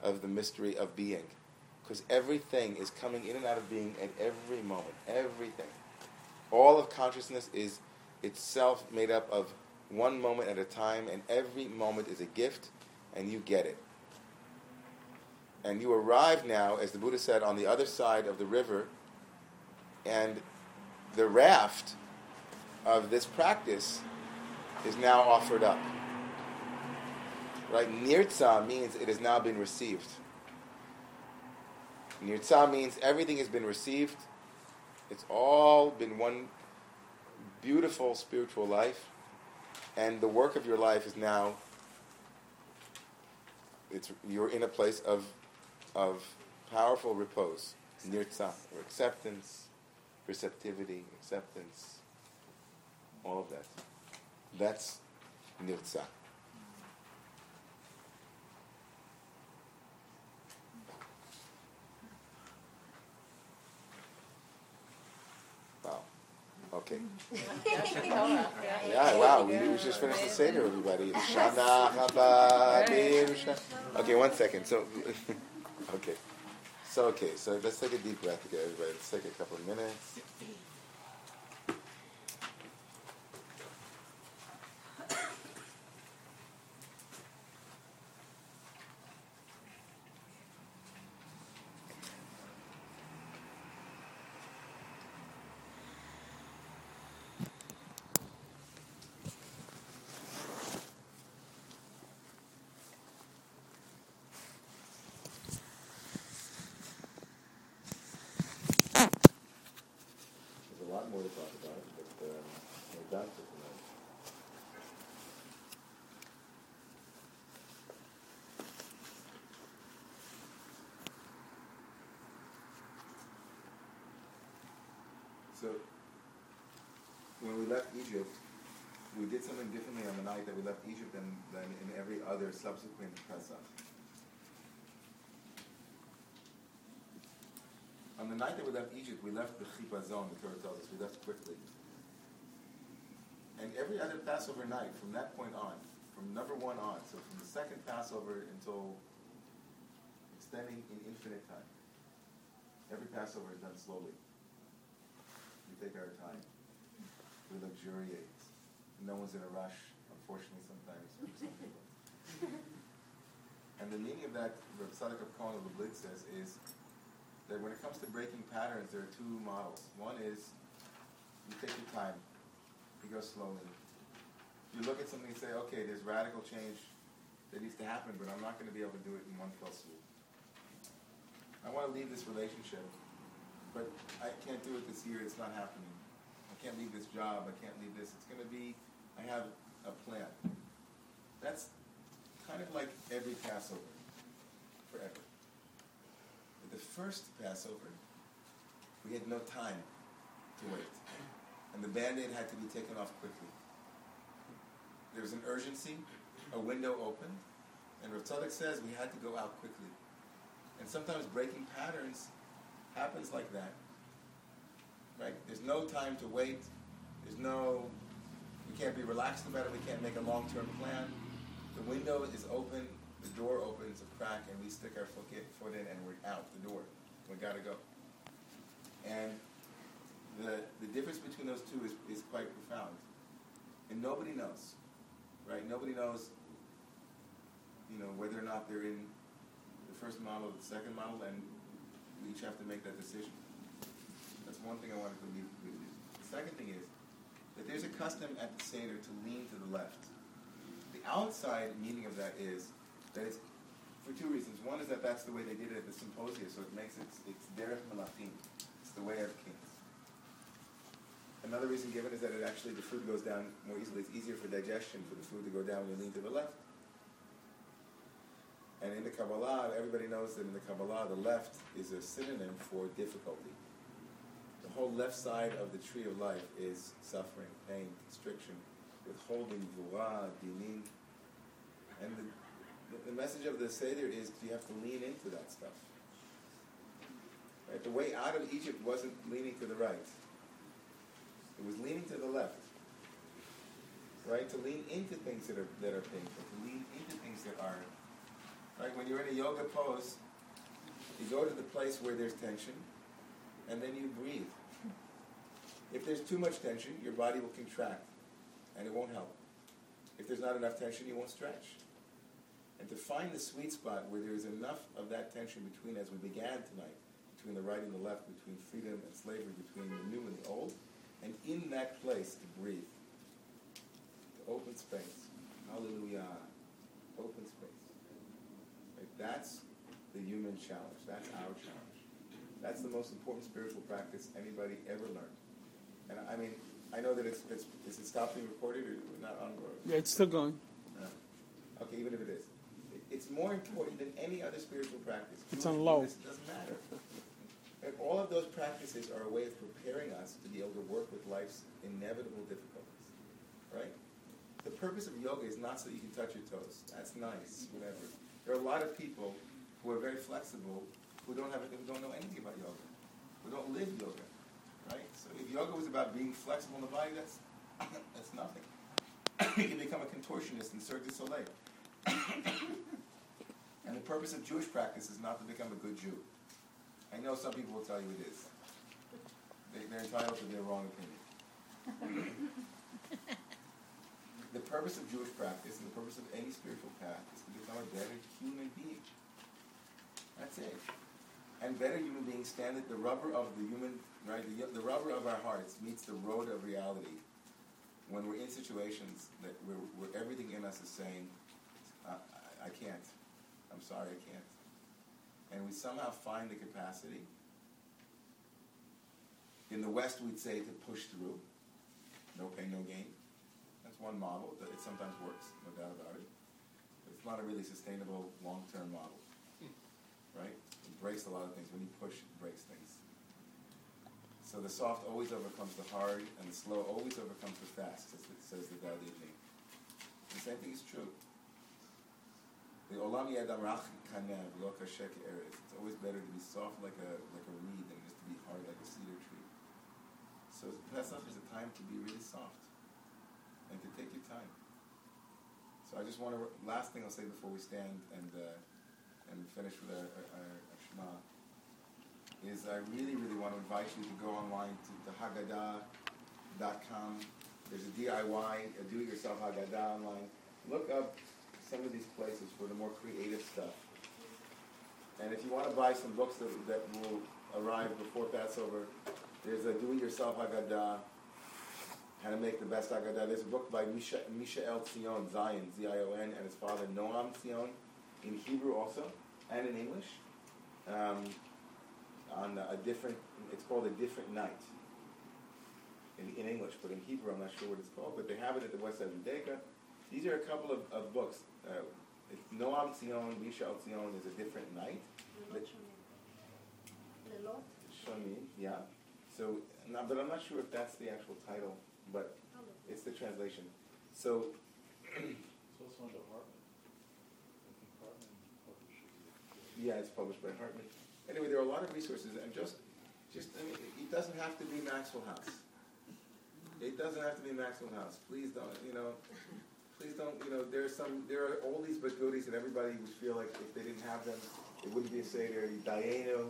of the mystery of being, because everything is coming in and out of being at every moment. Everything, all of consciousness is itself made up of one moment at a time, and every moment is a gift, and you get it. And you arrive now, as the Buddha said, on the other side of the river, and the raft of this practice is now offered up. Right? Nirtza means it has now been received. Nirtza means everything has been received. It's all been one beautiful spiritual life. And the work of your life is now it's you're in a place of of powerful repose. Nirtza, or acceptance, receptivity, acceptance, all of that. That's nirtza. Wow. Okay. Yeah, wow. We, we just finished the Seder, everybody. Shana haba Okay, one second. So, okay. So, okay. So let's take a deep breath again, everybody. Let's take a couple of minutes. So, when we left Egypt, we did something differently on the night that we left Egypt than, than in every other subsequent Pesach. On the night that we left Egypt, we left the Chipazon, the Torah tells us, we left quickly. And every other Passover night, from that point on, from number one on, so from the second Passover until extending in infinite time, every Passover is done slowly. Take our time. We luxuriate. No one's in a rush, unfortunately, sometimes for some people. and the meaning of that, Rav Tzadok of of Lublin says, is that when it comes to breaking patterns, there are two models. One is you take your time, you go slowly. You look at something and say, okay, there's radical change that needs to happen, but I'm not going to be able to do it in one fell swoop. I want to leave this relationship, but I can't do it this year. It's not happening. I can't leave this job. I can't leave this. It's going to be, I have a plan. That's kind of like every Passover, forever. But the first Passover, we had no time to wait. And the band-aid had to be taken off quickly. There was an urgency, a window opened, and Rav says we had to go out quickly. And sometimes breaking patterns happens like that. Right? There's no time to wait. There's no, we can't be relaxed about it. We can't make a long-term plan. The window is open, the door opens, a crack, and we stick our foot in, foot in and we're out the door. We gotta go. And the the difference between those two is, is quite profound. And nobody knows, right? Nobody knows, you know, whether or not they're in the first model or the second model, and we each have to make that decision. That's one thing I wanted to leave with you. The second thing is that there's a custom at the Seder to lean to the left. The outside meaning of that is that it's for two reasons. One is that that's the way they did it at the symposium, so it makes it, it's derech malachim. It's the way of kings. Another reason given is that it actually, the food goes down more easily. It's easier for digestion for the food to go down when you lean to the left. And in the Kabbalah, everybody knows that in the Kabbalah, the left is a synonym for difficulty. The whole left side of the tree of life is suffering, pain, constriction, withholding, vura, dinin. And the, the, message of the Seder is you have to lean into that stuff. Right? The way out of Egypt wasn't leaning to the right. It was leaning to the left. Right? To lean into things that are that are painful. To lean into things that are right. When you're in a yoga pose, you go to the place where there's tension, and then you breathe. If there's too much tension, your body will contract, and it won't help. If there's not enough tension, you won't stretch. And to find the sweet spot where there is enough of that tension between, as we began tonight, between the right and the left, between freedom and slavery, between the new and the old, and in that place to breathe. To open space. Hallelujah. Open space. That's the human challenge. That's our challenge. That's the most important spiritual practice anybody ever learned. And I mean, I know that it's, it's is it stopped being recorded or not on? Or, Yeah, it's still going. no. Okay, even if it is, it's more important than any other spiritual practice. It's on low. It doesn't matter. And all of those practices are a way of preparing us to be able to work with life's inevitable difficulties. Right? The purpose of yoga is not so you can touch your toes. That's nice, whatever. There are a lot of people who are very flexible who don't have who don't know anything about yoga, who don't live yoga. Right? So if yoga was about being flexible in the body, that's that's nothing. you can become a contortionist in Cirque du Soleil. and the purpose of Jewish practice is not to become a good Jew. I know some people will tell you it is. They, they're entitled to their wrong opinion. the purpose of Jewish practice and the purpose of any spiritual path is to become a better human being. That's it. And better human beings stand at the rubber of the human, right? The, the rubber of our hearts meets the road of reality when we're in situations that where, where everything in us is saying, I, I, I can't. I'm sorry, I can't. And we somehow find the capacity. In the West, we'd say to push through. No pain, no gain. One model. That It sometimes works, no doubt about it. But it's not a really sustainable long-term model. Right? It breaks a lot of things. When you push, it breaks things. So the soft always overcomes the hard, and the slow always overcomes the fast, as it says the Tao Te. The same thing is true. The olam yadam rach kanev lo kashek eretz. It's always better to be soft like a like a reed than just to be hard like a cedar tree. So Pesach is a time to be really soft and to take your time. So I just want to last thing I'll say before we stand and uh, and finish with our, our, our, Shema is I really really want to invite you to go online to the Haggadah.com. There's a DIY, a do-it-yourself Haggadah online. Look up some of these places for the more creative stuff. And if you want to buy some books that, that will arrive before Passover, there's a Do-It-Yourself Haggadah, How to Make the Best Haggadah. There's a book by Misha, Mishael Zion, Zion, Z-I-O-N, and his father Noam Zion, in Hebrew also, and in English, um, on a different, it's called A Different Night. In, in English, but in Hebrew I'm not sure what it's called, but they have it at the West Side Bodega. These are a couple of, of books. Uh, Noam Zion, Mishael Zion is a different night. Lelot? Shoni, yeah. So, but I'm not sure if that's the actual title, but it's the translation. So, It's also under Hartman. Hartman publishes yeah, it's published by Hartman. Anyway, there are a lot of resources, and just, just I mean, it doesn't have to be Maxwell House. It doesn't have to be Maxwell House. Please don't, you know. please don't, you know, there's some, there are oldies but goodies that everybody would feel like if they didn't have them, it wouldn't be a Seder. Dayenu,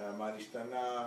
uh, Ma Nishtana,